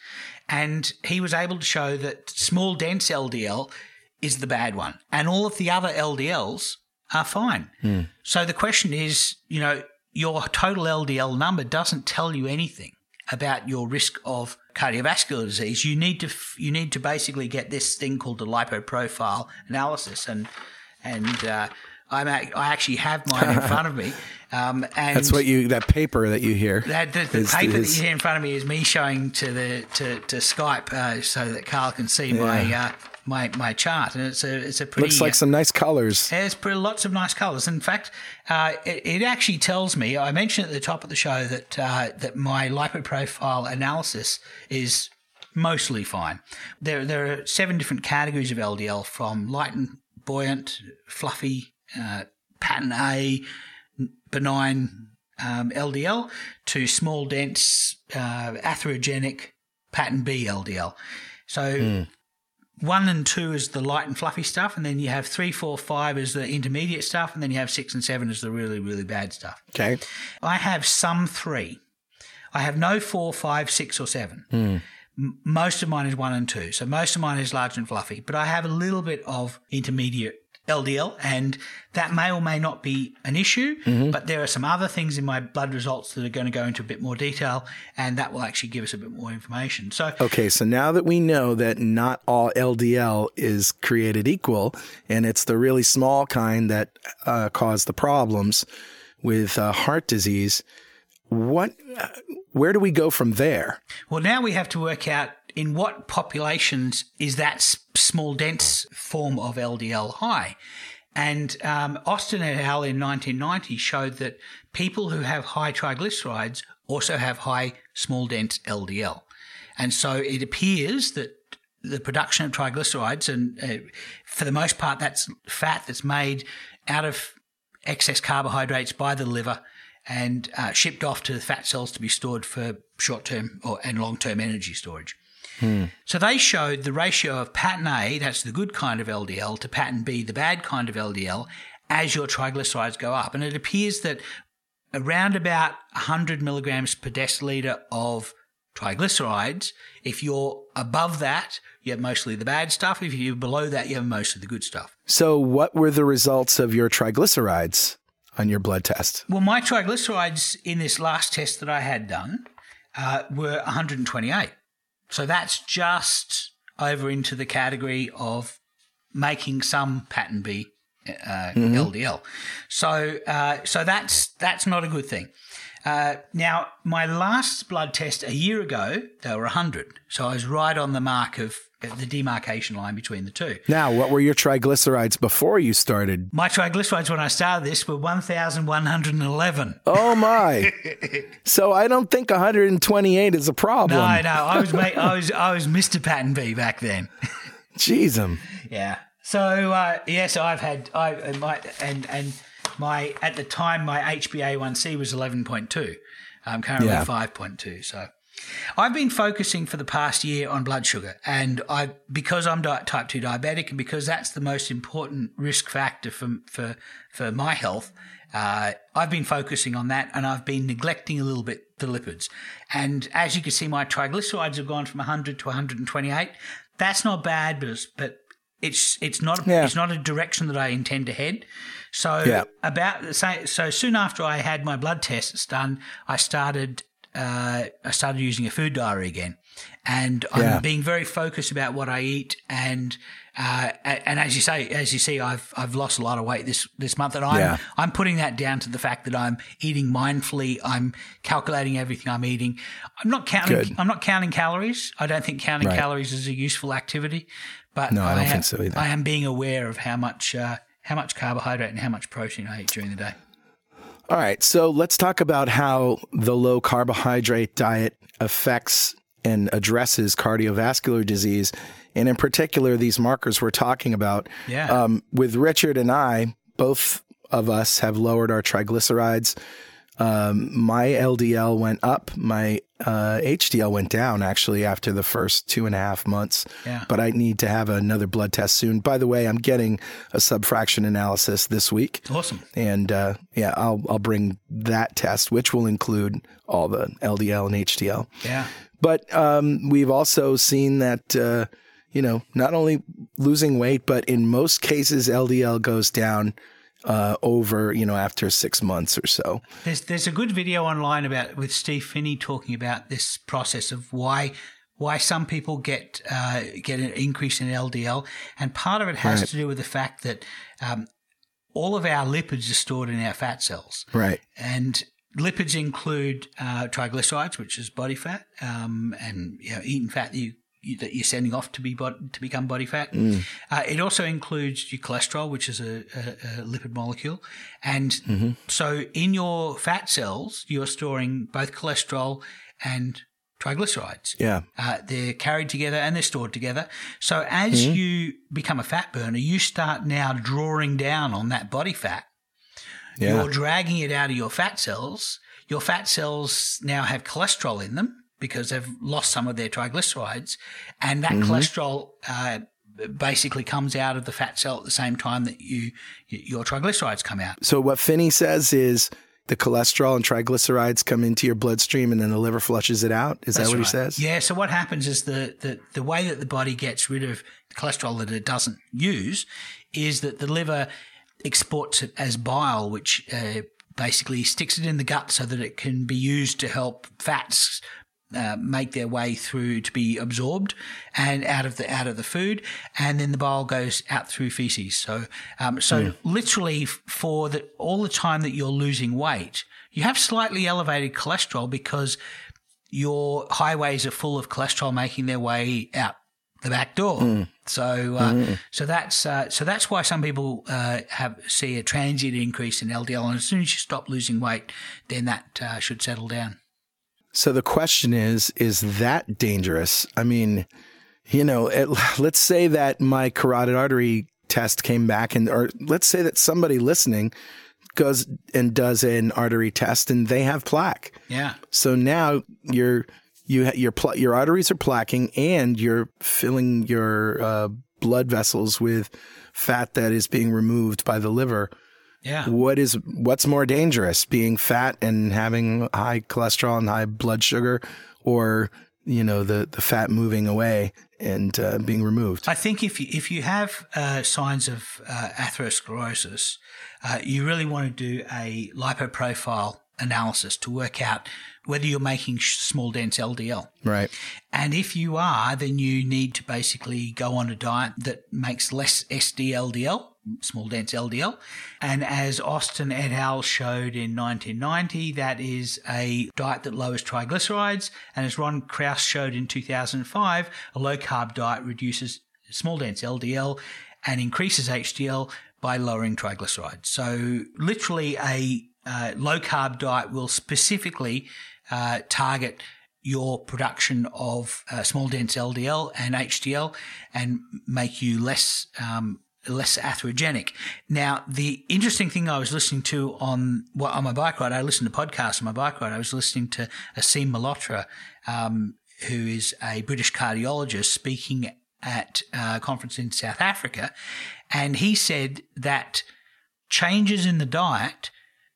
And he was able to show that small, dense LDL is the bad one. And all of the other LDLs are fine. So the question is, you know, your total LDL number doesn't tell you anything about your risk of cardiovascular disease. You need to you need to basically get this thing called the lipoprofile analysis, and and uh, I'm I actually have mine in front of me. Um, and That's what you, that paper that you hear. that, the, the is- paper is- that you hear in front of me is me showing to the to, to Skype uh, so that Carl can see my uh, my my chart, and it's a it's a pretty Looks like some nice colors. there's pretty, lots of nice colours. In fact, uh, it, it actually tells me. I mentioned at the top of the show that uh, that my lipoprofile analysis is mostly fine. There there are seven different categories of LDL, from light and buoyant, fluffy, uh, pattern A, benign um, LDL, to small, dense, uh, atherogenic, pattern B LDL. So one and two is the light and fluffy stuff, and then you have three, four, five is the intermediate stuff, and then you have six and seven is the really, really bad stuff. Okay. I have some three. I have no four, five, six, or seven. M- most of mine is one and two, so most of mine is large and fluffy. But I have a little bit of intermediate LDL, and that may or may not be an issue. Mm-hmm. But there are some other things in my blood results that are going to go into a bit more detail, and that will actually give us a bit more information. So, Okay, so now that we know that not all LDL is created equal, and it's the really small kind that uh, cause the problems with uh, heart disease, what, uh, where do we go from there? well, now we have to work out in what populations is that small, dense form of LDL high. And um, Austin et al. in 1990 showed that people who have high triglycerides also have high, small, dense LDL. And so it appears that the production of triglycerides, and uh, for the most part, that's fat that's made out of excess carbohydrates by the liver and uh, shipped off to the fat cells to be stored for short term and long term energy storage. So they showed the ratio of pattern A, that's the good kind of LDL, to pattern B, the bad kind of LDL, as your triglycerides go up. And it appears that around about 100 milligrams per deciliter of triglycerides, if you're above that, you have mostly the bad stuff. If you're below that, you have most of the good stuff. So, what were the results of your triglycerides on your blood test? Well, my triglycerides in this last test that I had done uh, were 128. So that's just over into the category of making some pattern B uh, LDL. So uh, so that's that's not a good thing. Uh, now, my last blood test a year ago, they were 100. So I was right on the mark of the demarcation line between the two. Now, what were your triglycerides before you started? My triglycerides when I started this were 1,111. Oh my! so I don't think 128 is a problem. No, no, I was mate, I was I was Mr. Pattern B back then. Jeez, 'em. Yeah. So uh, yes, I've had I and my and and my at the time my HbA1c was eleven point two. I'm currently Yeah. five point two. So I've been focusing for the past year on blood sugar, and I because I'm di- type two diabetic, and because that's the most important risk factor for for for my health. Uh, I've been focusing on that, and I've been neglecting a little bit the lipids. And as you can see, my triglycerides have gone from 100 to 128. That's not bad, but it's, but it's it's not Yeah. it's not a direction that I intend to head. So Yeah. about so, so soon after I had my blood tests done, I started uh, I started using a food diary again, and I'm Yeah. being very focused about what I eat. And uh, and as you say, as you see, I've I've lost a lot of weight this this month, and I'm Yeah. I'm putting that down to the fact that I'm eating mindfully. I'm calculating everything I'm eating. I'm not counting. Good. I'm not counting calories. I don't think counting Right. calories is a useful activity. But No, I don't am, think so either. I am being aware of how much uh, how much carbohydrate and how much protein I eat during the day. All right, so let's talk about how the low carbohydrate diet affects and addresses cardiovascular disease, and in particular, these markers we're talking about. Yeah. Um, with Richard and I, both of us have lowered our triglycerides. Um, my LDL went up. My uh, HDL went down actually after the first two and a half months. Yeah. But I need to have another blood test soon. By the way, I'm getting a subfraction analysis this week. Awesome. And uh, yeah, I'll I'll bring that test, which will include all the LDL and HDL. Yeah. But um, we've also seen that uh, you know not only losing weight, but in most cases LDL goes down uh, over you know after six months or so. There's there's a good video online about with Steve Phinney talking about this process of why why some people get uh, get an increase in LDL, and part of it has Right. to do with the fact that um, all of our lipids are stored in our fat cells, Right. and lipids include uh, triglycerides, which is body fat, um, and you know, eaten fat that you- that you're sending off to be to become body fat. Uh, it also includes your cholesterol, which is a, a, a lipid molecule, and so in your fat cells, you're storing both cholesterol and triglycerides. Yeah. Uh, they're carried together and they're stored together. So as you become a fat burner, you start now drawing down on that body fat Yeah. you're dragging it out of your fat cells. Your fat cells now have cholesterol in them because they've lost some of their triglycerides, and that cholesterol uh, basically comes out of the fat cell at the same time that you your triglycerides come out. So what Phinney says is the cholesterol and triglycerides come into your bloodstream and then the liver flushes it out. Is That's that what right. he says? Yeah. So what happens is the, the, the way that the body gets rid of cholesterol that it doesn't use is that the liver exports it as bile, which uh, basically sticks it in the gut so that it can be used to help fats uh, make their way through to be absorbed and out of the out of the food, and then the bile goes out through feces. So, um, so literally for the, all the time that you're losing weight, you have slightly elevated cholesterol because your highways are full of cholesterol making their way out the back door. So, uh, so that's uh, so that's why some people uh, have see a transient increase in LDL, and as soon as you stop losing weight, then that uh, should settle down. So the question is, is that dangerous? I mean, you know, it, let's say that my carotid artery test came back and, or let's say that somebody listening goes and does an artery test and they have plaque. Yeah. So now you're, you, your, pl- your arteries are plaquing and you're filling your, uh, blood vessels with fat that is being removed by the liver. Yeah. What is what's more dangerous, being fat and having high cholesterol and high blood sugar, or you know the the fat moving away and uh, being removed? I think if you, if you have uh, signs of uh, atherosclerosis, uh, you really want to do a lipoprofile analysis to work out whether you're making small dense LDL. Right. And if you are, then you need to basically go on a diet that makes less SDLDL, small dense LDL. And as Austin et al. showed in 1990, that is a diet that lowers triglycerides. And as Ron Krauss showed in 2005, a low carb diet reduces small dense LDL and increases HDL by lowering triglycerides. So literally a uh, low carb diet will specifically uh, target your production of uh, small dense LDL and HDL and make you less um, less atherogenic. Now, the interesting thing I was listening to on well, on my bike ride, I listened to podcasts on my bike ride. I was listening to Aseem Malhotra, um, who is a British cardiologist speaking at a conference in South Africa, and he said that changes in the diet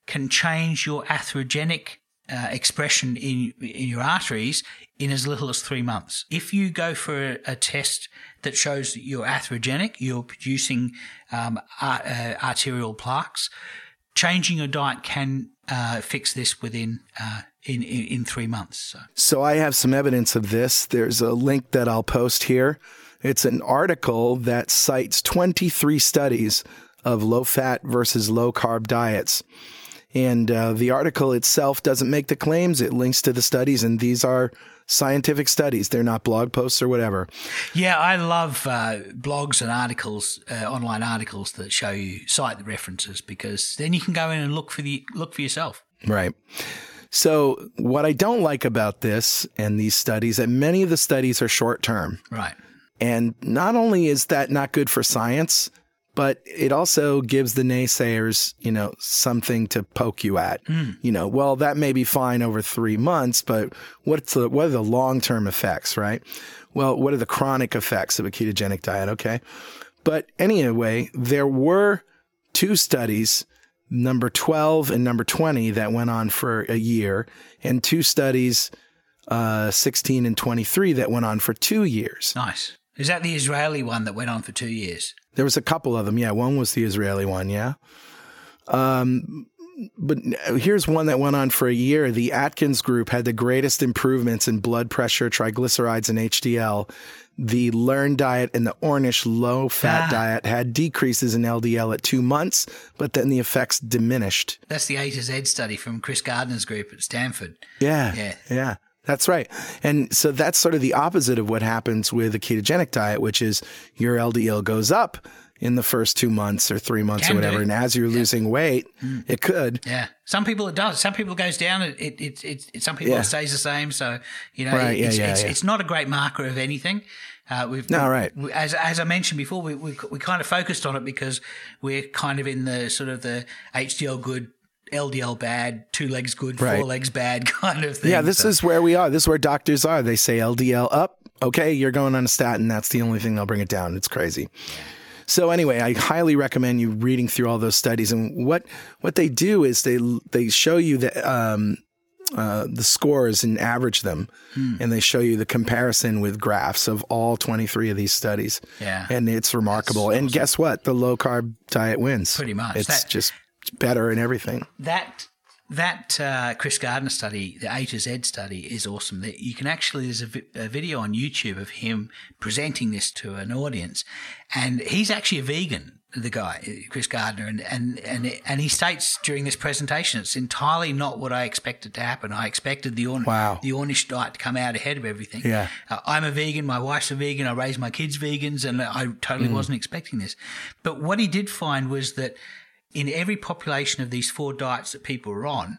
can change your atherogenic uh, expression in in your arteries in as little as three months. If you go for a, a test that shows that you're atherogenic, you're producing um, uh, arterial plaques, changing your diet can uh, fix this within uh, in, in in three months. So. So I have some evidence of this. There's a link that I'll post here. It's an article that cites 23 studies of low fat versus low carb diets. And uh, the article itself doesn't make the claims. It links to the studies, and these are scientific studies. They're not blog posts or whatever. Yeah, I love uh, blogs and articles, uh, online articles that show you cite the references because then you can go in and look for the look for yourself. Right. So, what I don't like about this and these studies, that many of the studies are short term. Right. And not only is that not good for science, but it also gives the naysayers, you know, something to poke you at. You know, well, that may be fine over three months, but what's the, what are the long term effects, right? Well, what are the chronic effects of a ketogenic diet? Okay. But anyway, there were two studies, number 12 and number 20, that went on for a year, and two studies, uh, 16 and 23, that went on for two years. Nice. Is that the Israeli one that went on for two years? There was a couple of them. Yeah, one was the Israeli one. Yeah. Um, but here's one that went on for a year. The Atkins group had the greatest improvements in blood pressure, triglycerides, and HDL. The Learn diet and the Ornish low fat Ah. diet had decreases in LDL at two months, but then the effects diminished. That's the A to Z study from Chris Gardner's group at Stanford. Yeah. Yeah. Yeah. That's right. And so that's sort of the opposite of what happens with a ketogenic diet, which is your LDL goes up in the first two months or three months Can or whatever. do. And as you're losing weight, it could. Yeah. Some people it does. Some people it goes down. It it it, it, some people Yeah. it stays the same. So you know, Right, yeah, it's, yeah, it's, yeah. it's not a great marker of anything. Uh, we've No, right. we- as as I mentioned before, we, we we kind of focused on it because we're kind of in the sort of the HDL good, LDL bad, two legs good, Right. four legs bad kind of thing. Yeah, this So- is where we are. This is where doctors are. They say LDL up. Okay, you're going on a statin. That's the only thing they'll bring it down. It's crazy. So anyway, I highly recommend you reading through all those studies. And what what they do is they they show you the um, uh, the scores and average them, Hmm. and they show you the comparison with graphs of all 23 of these studies. Yeah. and it's remarkable. and guess what? The low carb diet wins. Pretty much. It's That- just better in everything. that that uh, Chris Gardner study, the A to Z study, is awesome. You can actually there's a, vi- a video on YouTube of him presenting this to an audience, and he's actually a vegan. The guy, Chris Gardner, and and and and he states during this presentation, it's entirely not what I expected to happen. I expected the Orn- Wow. the Ornish diet to come out ahead of everything. Yeah. Uh, I'm a vegan. My wife's a vegan. I raised my kids vegans, and I totally wasn't expecting this. But what he did find was that in every population of these four diets that people were on,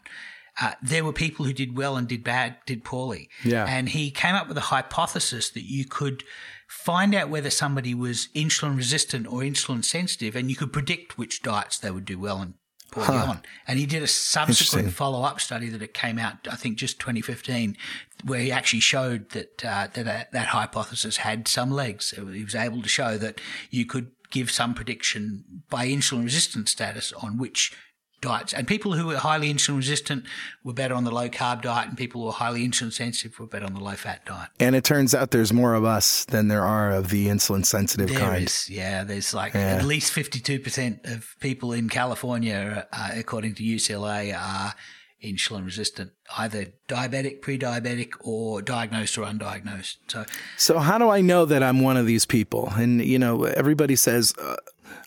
uh, there were people who did well and did bad, did poorly. Yeah. And he came up with a hypothesis that you could find out whether somebody was insulin resistant or insulin sensitive, and you could predict which diets they would do well and poorly on. And he did a subsequent follow up study that it came out, I think, just 2015, where he actually showed that uh, that uh, that hypothesis had some legs. He was able to show that you could give some prediction by insulin resistant status on which diets. And people who were highly insulin resistant were better on the low carb diet, and people who were highly insulin sensitive were better on the low fat diet. And it turns out there's more of us than there are of the insulin sensitive There kind. is, yeah. There's like at least 52% of people in California, uh, according to UCLA, are insulin resistant, either diabetic, pre-diabetic, or diagnosed or undiagnosed. So So how do I know that I'm one of these people? And you know, everybody says, uh,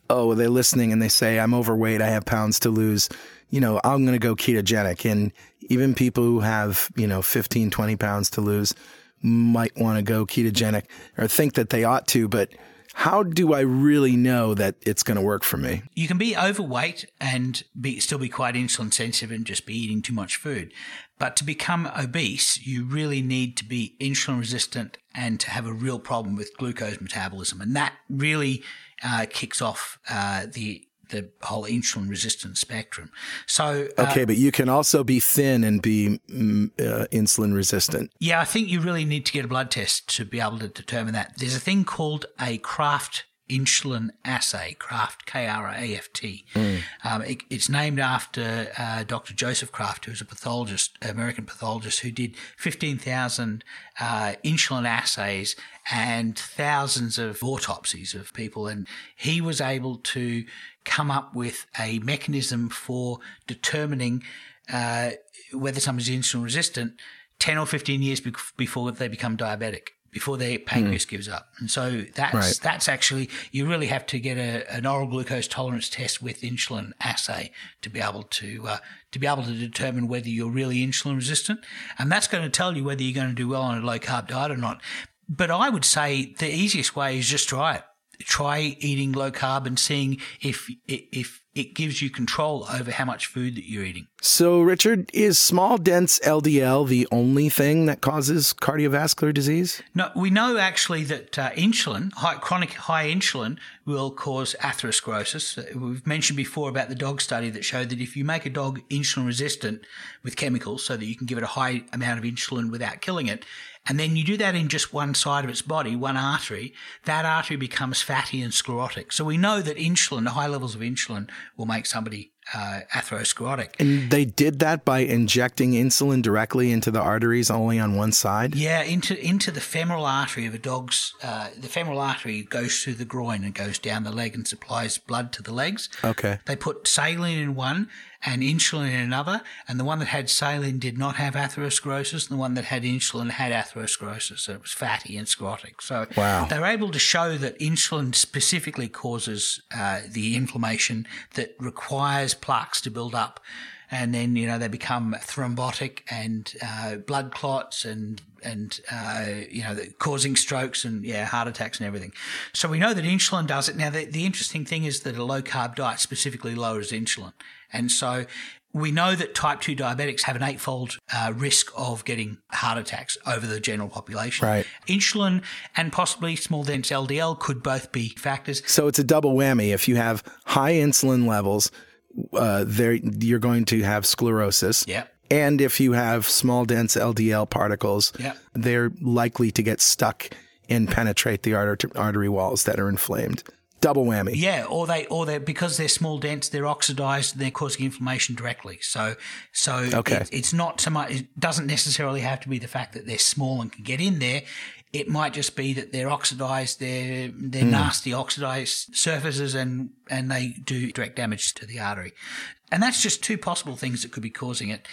"Oh, they're listening," and they say, "I'm overweight. I have pounds to lose." You know, I'm going to go ketogenic. And even people who have you know 15, 20 pounds to lose might want to go ketogenic or think that they ought to. But how do I really know that it's going to work for me? you can be overweight and be still be quite insulin sensitive and just be eating too much food. But to become obese, you really need to be insulin resistant and to have a real problem with glucose metabolism, and that really uh, kicks off uh, the the whole insulin resistant spectrum. So uh, Okay, but you can also be thin and be mm, uh, insulin resistant. Yeah, I think you really need to get a blood test to be able to determine that. There's a thing called a Kraft insulin assay, Kraft, K R A F T. Um, it, it's named after uh, Dr. Joseph Kraft, who's a pathologist, American pathologist, who did 15,000 uh, insulin assays and thousands of autopsies of people. And he was able to come up with a mechanism for determining uh, whether someone's insulin resistant 10 or 15 years before they become diabetic, before their pancreas gives up. And so that's, Right. that's actually, you really have to get a, an oral glucose tolerance test with insulin assay to be able to, uh, to be able to determine whether you're really insulin resistant. And that's going to tell you whether you're going to do well on a low carb diet or not. But I would say the easiest way is just try it. Try eating low carb and seeing if, if it gives you control over how much food that you're eating. So, Richard, is small dense LDL the only thing that causes cardiovascular disease? No, we know actually that uh, insulin, high, chronic high insulin, will cause atherosclerosis. We've mentioned before about the dog study that showed that if you make a dog insulin resistant with chemicals so that you can give it a high amount of insulin without killing it, and then you do that in just one side of its body, one artery, that artery becomes fatty and sclerotic. So we know that insulin, high levels of insulin, will make somebody uh, atherosclerotic. And they did that by injecting insulin directly into the arteries only on one side? Yeah, into into the femoral artery of a dog's. Uh, the femoral artery goes through the groin and goes down the leg and supplies blood to the legs. Okay. They put saline in one and insulin in another, and the one that had saline did not have atherosclerosis, and the one that had insulin had atherosclerosis. So it was fatty and sclerotic. So Wow. they were able to show that insulin specifically causes uh, the inflammation that requires plaques to build up. And then, you know, they become thrombotic and uh, blood clots and, and uh, you know, causing strokes and, yeah, heart attacks and everything. So we know that insulin does it. Now, the, the interesting thing is that a low carb diet specifically lowers insulin. And so we know that type 2 diabetics have an eightfold uh, risk of getting heart attacks over the general population. Right. Insulin and possibly small dense LDL could both be factors. So it's a double whammy. If you have high insulin levels, uh, there you're going to have sclerosis. Yeah. And if you have small dense LDL particles, Yeah. they're likely to get stuck and penetrate the arter- artery walls that are inflamed. Double whammy. Yeah, or they or they because they're small dense, they're oxidized and they're causing inflammation directly. So so Okay. it, it's not so much. It doesn't necessarily have to be the fact that they're small and can get in there. It might just be that they're oxidized, they're they're Hmm. nasty oxidized surfaces, and and they do direct damage to the artery. And that's just two possible things that could be causing it.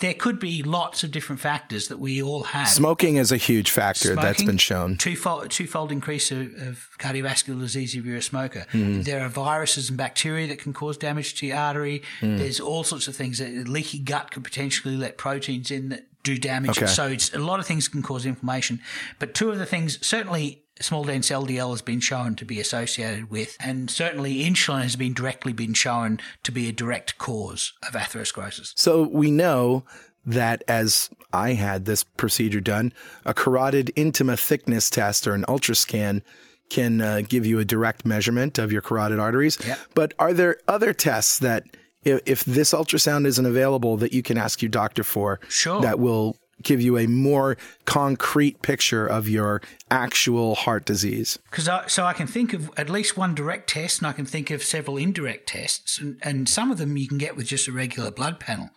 There could be lots of different factors that we all have. Smoking is a huge factor that's been shown. Twofold, twofold increase of, of cardiovascular disease if you're a smoker. Mm-hmm. There are viruses and bacteria that can cause damage to your artery. Mm. There's all sorts of things. That leaky gut could potentially let proteins in that do damage. Okay. So it's, a lot of things can cause inflammation. But two of the things, certainly small dense LDL has been shown to be associated with, and certainly insulin has been directly been shown to be a direct cause of atherosclerosis. So we know that as I had this procedure done, a carotid intima thickness test or an ultrascan can uh, give you a direct measurement of your carotid arteries. Yep. But are there other tests that, if, if this ultrasound isn't available, that you can ask your doctor for Sure. that will give you a more concrete picture of your actual heart disease? Because I, so I can think of at least one direct test, and I can think of several indirect tests, and, and some of them you can get with just a regular blood panel.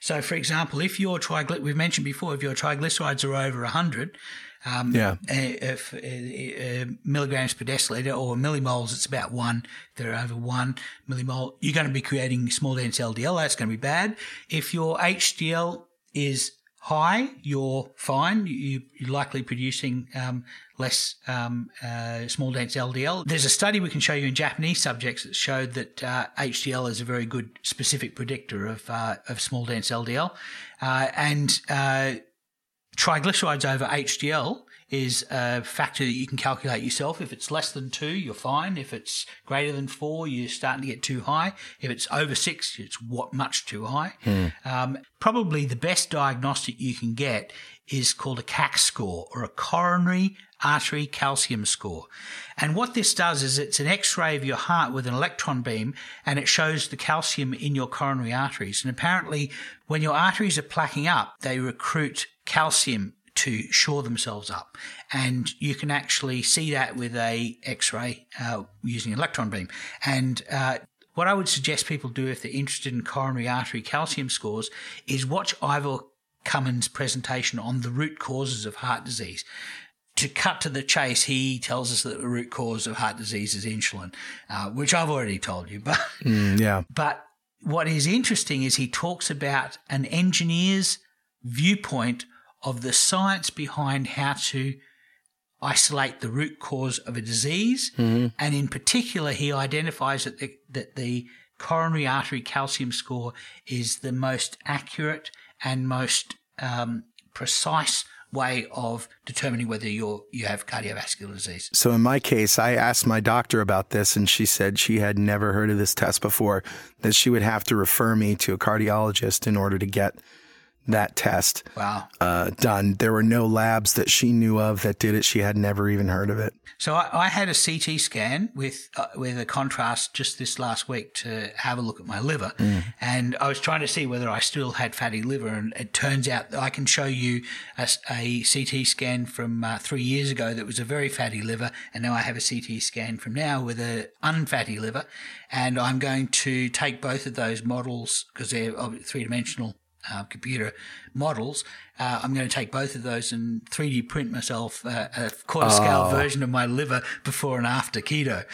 So, for example, if your triglycerides, we've mentioned before, if your triglycerides are over 100 um, Yeah. uh, if, uh, uh, milligrams per deciliter or millimoles, it's about one. If they're over one millimole, you're going to be creating small dense LDL. That's going to be bad. If your HDL is high, you're fine. You, you're likely producing um, less um, uh, small dense LDL. There's a study we can show you in Japanese subjects that showed that uh, HDL is a very good specific predictor of uh, of small dense LDL, uh, and uh, triglycerides over HDL is a factor that you can calculate yourself. If it's less than two, you're fine. If it's greater than four, you're starting to get too high. If it's over six, it's what much too high. Um, probably the best diagnostic you can get is called a CAC score or a coronary artery calcium score. And what this does is it's an x-ray of your heart with an electron beam and it shows the calcium in your coronary arteries. And apparently when your arteries are plaquing up, they recruit calcium to shore themselves up. And you can actually see that with a x-ray uh, using an electron beam. And uh, what I would suggest people do if they're interested in coronary artery calcium scores is watch Ivor Cummins' presentation on the root causes of heart disease. To cut to the chase, he tells us that the root cause of heart disease is insulin, uh, which I've already told you. But Mm, yeah. but what is interesting is he talks about an engineer's viewpoint of the science behind how to isolate the root cause of a disease. And in particular, he identifies that the, that the coronary artery calcium score is the most accurate and most um, precise way of determining whether you're, you have cardiovascular disease. So in my case, I asked my doctor about this, and she said she had never heard of this test before. That she would have to refer me to a cardiologist in order to get that test Wow. uh, done. There were no labs that she knew of that did it. She had never even heard of it. So I, I had a CT scan with uh, with a contrast just this last week to have a look at my liver, and I was trying to see whether I still had fatty liver. And it turns out that I can show you a CT scan from uh, three years ago that was a very fatty liver, and now I have a CT scan from now with a unfatty liver, and I'm going to take both of those models because they're three dimensional uh, computer models. Uh, I'm going to take both of those and 3D print myself uh, a quarter scale version of my liver before and after keto.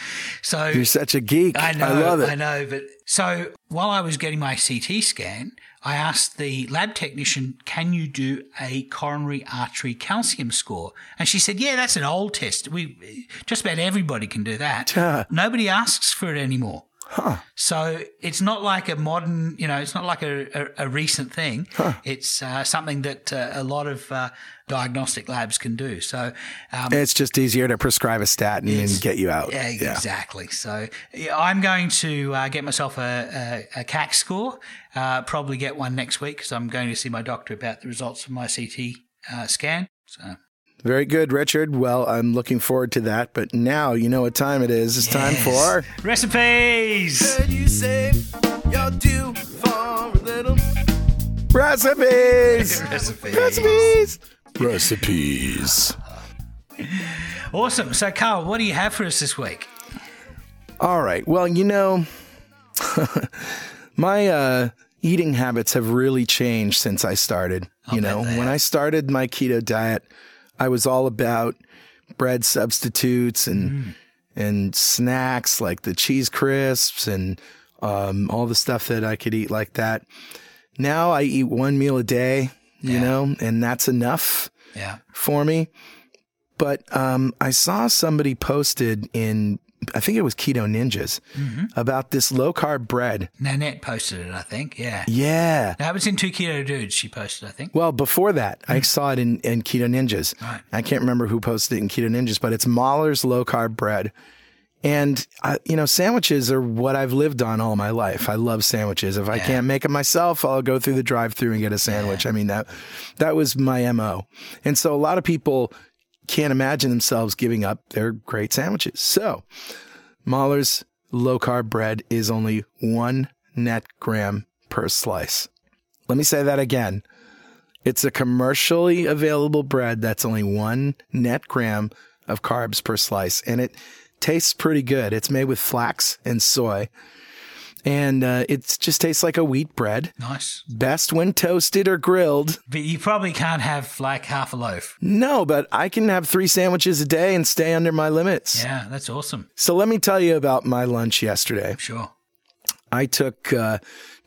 So You're such a geek. I know, love it. I know. But so while I was getting my CT scan, I asked the lab technician, "Can you do a coronary artery calcium score?" And she said, "Yeah, that's an old test. We just about everybody can do that. Nobody asks for it anymore." So it's not like a modern, you know, it's not like a, a, a recent thing. It's uh, something that uh, a lot of uh, diagnostic labs can do. So um, It's just easier to prescribe a statin and get you out. yeah, exactly. So yeah, I'm going to uh, get myself a, a, a CAC score. Uh, probably get one next week because I'm going to see my doctor about the results of my CT uh, scan. So Very good, Richard. Well, I'm looking forward to that. But now you know what time it is. It's time for. recipes. Heard you say you're due for a little. Recipes! Recipes. Recipes! Recipes. Awesome. So Carl, what do you have for us this week? All right. Well, you know, my uh, eating habits have really changed since I started. you know, when. I started my keto diet, I was all about bread substitutes and Mm. and snacks like the cheese crisps and um, all the stuff that I could eat like that. Now I eat one meal a day, you Yeah. know, and that's enough Yeah. for me. But um, I saw somebody posted in, I think it was Keto Ninjas, Mm-hmm. about this low carb bread. Nanette posted it, I think. Yeah. Yeah. That was in Two Keto Dudes, she posted, I think. Well, before that, I saw it in, in Keto Ninjas. Mm. Right. I can't remember who posted it in Keto Ninjas, but it's Mahler's low carb bread. And, I, you know, sandwiches are what I've lived on all my life. I love sandwiches. If I can't make them myself, I'll go through the drive through and get a sandwich. I mean, that, that was my MO. And so a lot of people can't imagine themselves giving up their great sandwiches. So Mahler's low carb bread is only one net gram per slice. Let me say that again. It's a commercially available bread that's only one net gram of carbs per slice, and it tastes pretty good. It's made with flax and soy, and uh, it just tastes like a wheat bread. Nice. Best when toasted or grilled. But you probably can't have like half a loaf. No, but I can have three sandwiches a day and stay under my limits. Yeah, that's awesome. So let me tell you about my lunch yesterday. Sure. I took uh,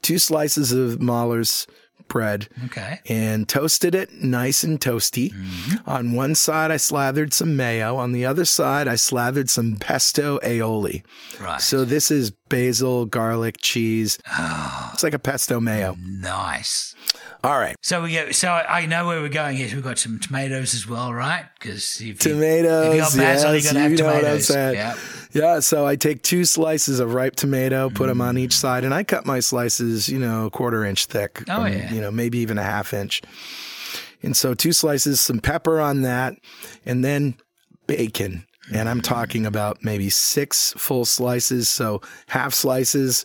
two slices of Mahler's bread Okay. and toasted it nice and toasty. Mm-hmm. On one side, I slathered some mayo. On the other side, I slathered some pesto aioli. Right. So this is basil, garlic, cheese. Oh, It's like a pesto mayo. nice. All right. So we go. So I know where we're going here. We've got some tomatoes as well, right? Because if you, Tomatoes. if you got basil, yes, you got to have you know tomatoes. Yeah. Yeah, so I take two slices of ripe tomato, put them on each side, and I cut my slices, you know, a quarter inch thick. Oh, um, yeah. You know, maybe even a half inch. And so two slices, some pepper on that, and then bacon. And I'm talking about maybe six full slices, so half slices,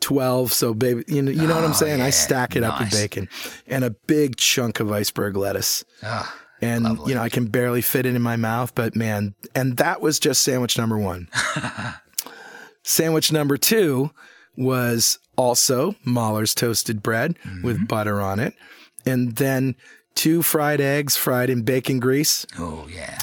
12. So, baby, you know, you know what I'm Oh, saying? I stack it up with bacon and a big chunk of iceberg lettuce Ah, and Lovely. you know I can barely fit it in my mouth. But man, and that was just sandwich number one. sandwich number two was also Mahler's toasted bread with butter on it, and then two fried eggs fried in bacon grease oh yeah.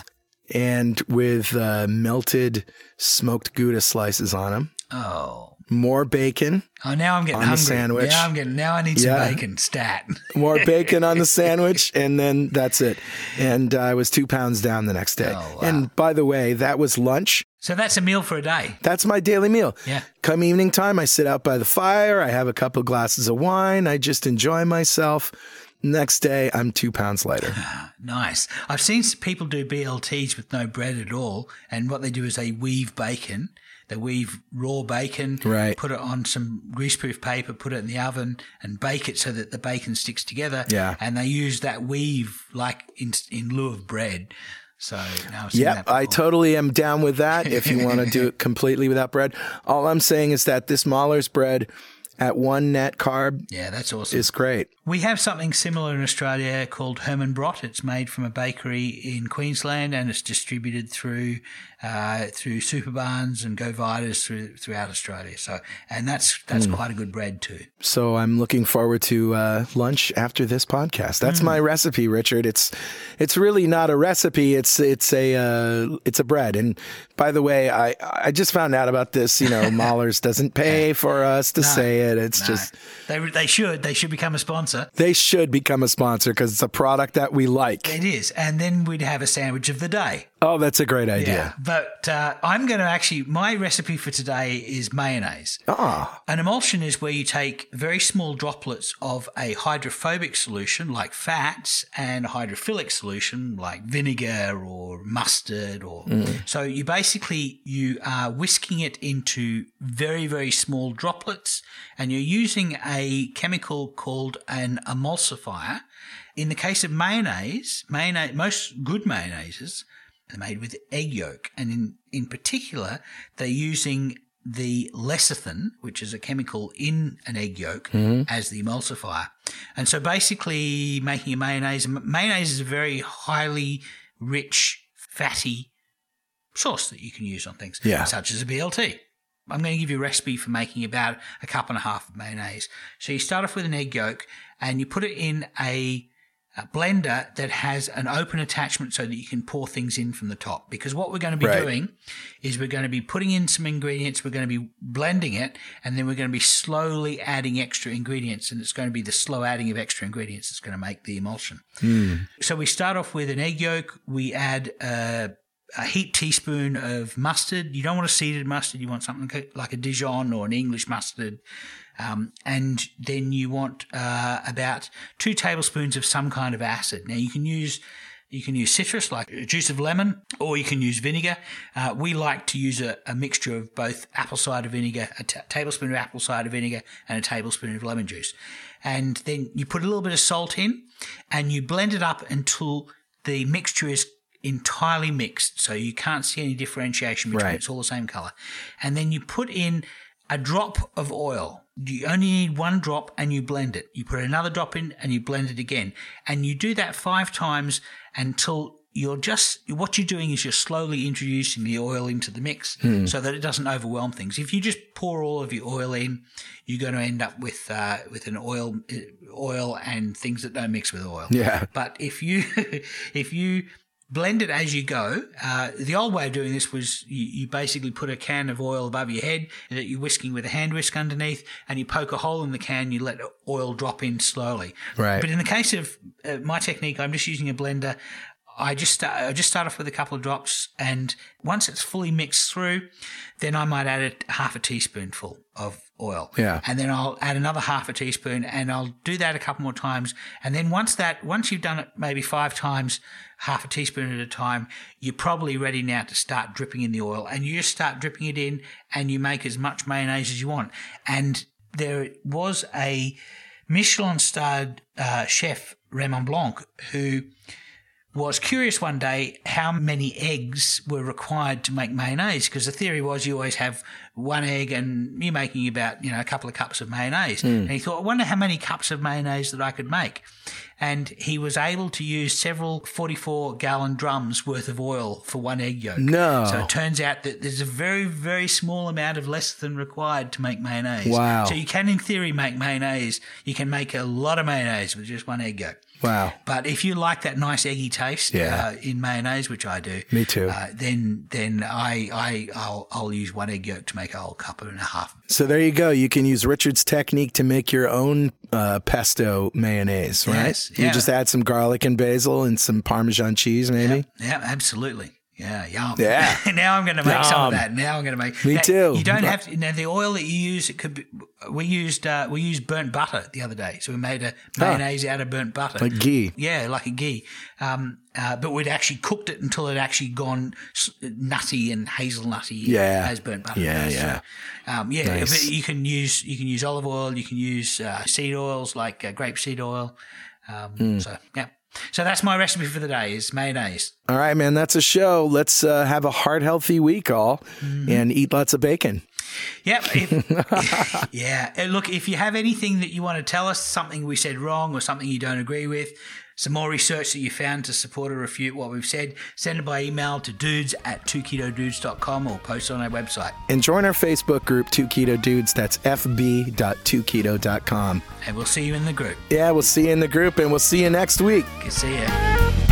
and with uh, melted smoked Gouda slices on them. Oh. More bacon, Oh, now I'm getting On the hungry. sandwich. Now I'm getting. Now I need some Yeah. bacon. Stat. more bacon on the sandwich, and then that's it. And I was two pounds down the next day. Oh, wow. And by the way, that was lunch. So that's a meal for a day. That's my daily meal. Yeah. Come evening time, I sit out by the fire. I have a couple glasses of wine. I just enjoy myself. Next day, I'm two pounds lighter. Nice. I've seen people do BLTs with no bread at all, and what they do is they weave bacon. They weave raw bacon, Right. Put it on some greaseproof paper, put it in the oven, and bake it so that the bacon sticks together. Yeah. And they use that weave like in in lieu of bread. So now Yep, I totally am down with that. If you want to do it completely without bread, all I'm saying is that this Mahler's bread at one net carb yeah, that's awesome. is great. We have something similar in Australia called Herman Brot. It's made from a bakery in Queensland and it's distributed through uh, through Superbarns and Go through, throughout Australia. So, and that's that's Hmm. quite a good bread too. So I'm looking forward to uh, lunch after this podcast. That's my recipe, Richard. It's it's really not a recipe. It's it's a uh, it's a bread. And by the way, I I just found out about this. You know, Mahler's doesn't pay for us to say it. It's No, just they they should they should become a sponsor. They should become a sponsor because it's a product that we like. It is, and then we'd have a sandwich of the day. Oh, that's a great idea. But uh, I'm going to actually my recipe for today is mayonnaise. Ah, An emulsion is where you take very small droplets of a hydrophobic solution like fats and a hydrophilic solution like vinegar or mustard or so you basically you are whisking it into very very small droplets and you're using a chemical called an emulsifier. In the case of mayonnaise, mayonnaise most good mayonnaises made with egg yolk, and in, in particular, they're using the lecithin, which is a chemical in an egg yolk, mm-hmm. as the emulsifier. And so basically, making a mayonnaise, mayonnaise is a very highly rich, fatty sauce that you can use on things, Yeah. such as a BLT. I'm going to give you a recipe for making about a cup and a half of mayonnaise. So you start off with an egg yolk and you put it in a, a blender that has an open attachment so that you can pour things in from the top. Because what we're going to be Right. doing is we're going to be putting in some ingredients, we're going to be blending it, and then we're going to be slowly adding extra ingredients. And it's going to be the slow adding of extra ingredients that's going to make the emulsion. Hmm. So we start off with an egg yolk. We add a, a heaped teaspoon of mustard. You don't want a seeded mustard. You want something like a Dijon or an English mustard. Um, and then you want uh, about two tablespoons of some kind of acid. Now you can use you can use citrus like juice of lemon, or you can use vinegar. Uh, we like to use a, a mixture of both apple cider vinegar, a tablespoon of apple cider vinegar, and a tablespoon of lemon juice. And then you put a little bit of salt in, and you blend it up until the mixture is entirely mixed, so you can't see any differentiation between Right. It's all the same color. And then you put in a drop of oil. You only need one drop and you blend it. You put another drop in and you blend it again. And you do that five times until you're just, what you're doing is you're slowly introducing the oil into the mix so that it doesn't overwhelm things. If you just pour all of your oil in, you're going to end up with, uh, with an oil, oil and things that don't mix with oil. Yeah. But if you, if you blend it as you go, uh, the old way of doing this was you, you basically put a can of oil above your head and that you're whisking with a hand whisk underneath, and you poke a hole in the can. You let oil drop in slowly. Right. But in the case of uh, my technique, I'm just using a blender. I just start, I just start off with a couple of drops, and once it's fully mixed through, then I might add a half a teaspoonful of oil. Yeah. And then I'll add another half a teaspoon, and I'll do that a couple more times. And then once that, once you've done it maybe five times, half a teaspoon at a time, you're probably ready now to start dripping in the oil, and you just start dripping it in, and you make as much mayonnaise as you want. And there was a Michelin-starred uh, chef Raymond Blanc who was curious one day how many eggs were required to make mayonnaise because the theory was you always have one egg and you're making about you know a couple of cups of mayonnaise. Hmm. And he thought I wonder how many cups of mayonnaise that I could make and he was able to use several 44 gallon drums worth of oil for one egg yolk No. so it turns out that there's a very very small amount of lecithin required to make mayonnaise Wow. so you can in theory make mayonnaise you can make a lot of mayonnaise with just one egg yolk Wow. but if you like that nice eggy taste Yeah. uh, in mayonnaise, which I do, Me too. uh, then then I I I'll, I'll use one egg yolk to make a whole cup and a half. So there you go. You can use Richard's technique to make your own uh, pesto mayonnaise, right? Yes, You just add some garlic and basil and some Parmesan cheese, maybe. Yeah, absolutely. Yeah, yum. Yeah. now I'm going to make some of that. Now I'm going to make. Me Now, too. You don't have to. Now the oil that you use, it could be. We used uh, we used burnt butter the other day, so we made a mayonnaise out of burnt butter, Like ghee. Yeah, like a ghee. Um, uh, but we'd actually cooked it until it actually gone nutty and hazelnutty Yeah. as burnt butter. Yeah, does. yeah. So, um, yeah, Nice. but you can use you can use olive oil. You can use uh, seed oils like uh, grapeseed oil. Um, Hmm. So yeah, so that's my recipe for the day is mayonnaise. All right, man. That's a show. Let's uh, have a heart healthy week, all, Mm-hmm. and eat lots of bacon. Yep. If, yeah. Look, if you have anything that you want to tell us, something we said wrong or something you don't agree with, some more research that you found to support or refute what we've said, send it by email to dudes at 2ketodudes.com or post on our website. And join our Facebook group, Two Keto Dudes. That's fb.2keto.com. And we'll see you in the group. Yeah, we'll see you in the group, and we'll see you next week. See ya.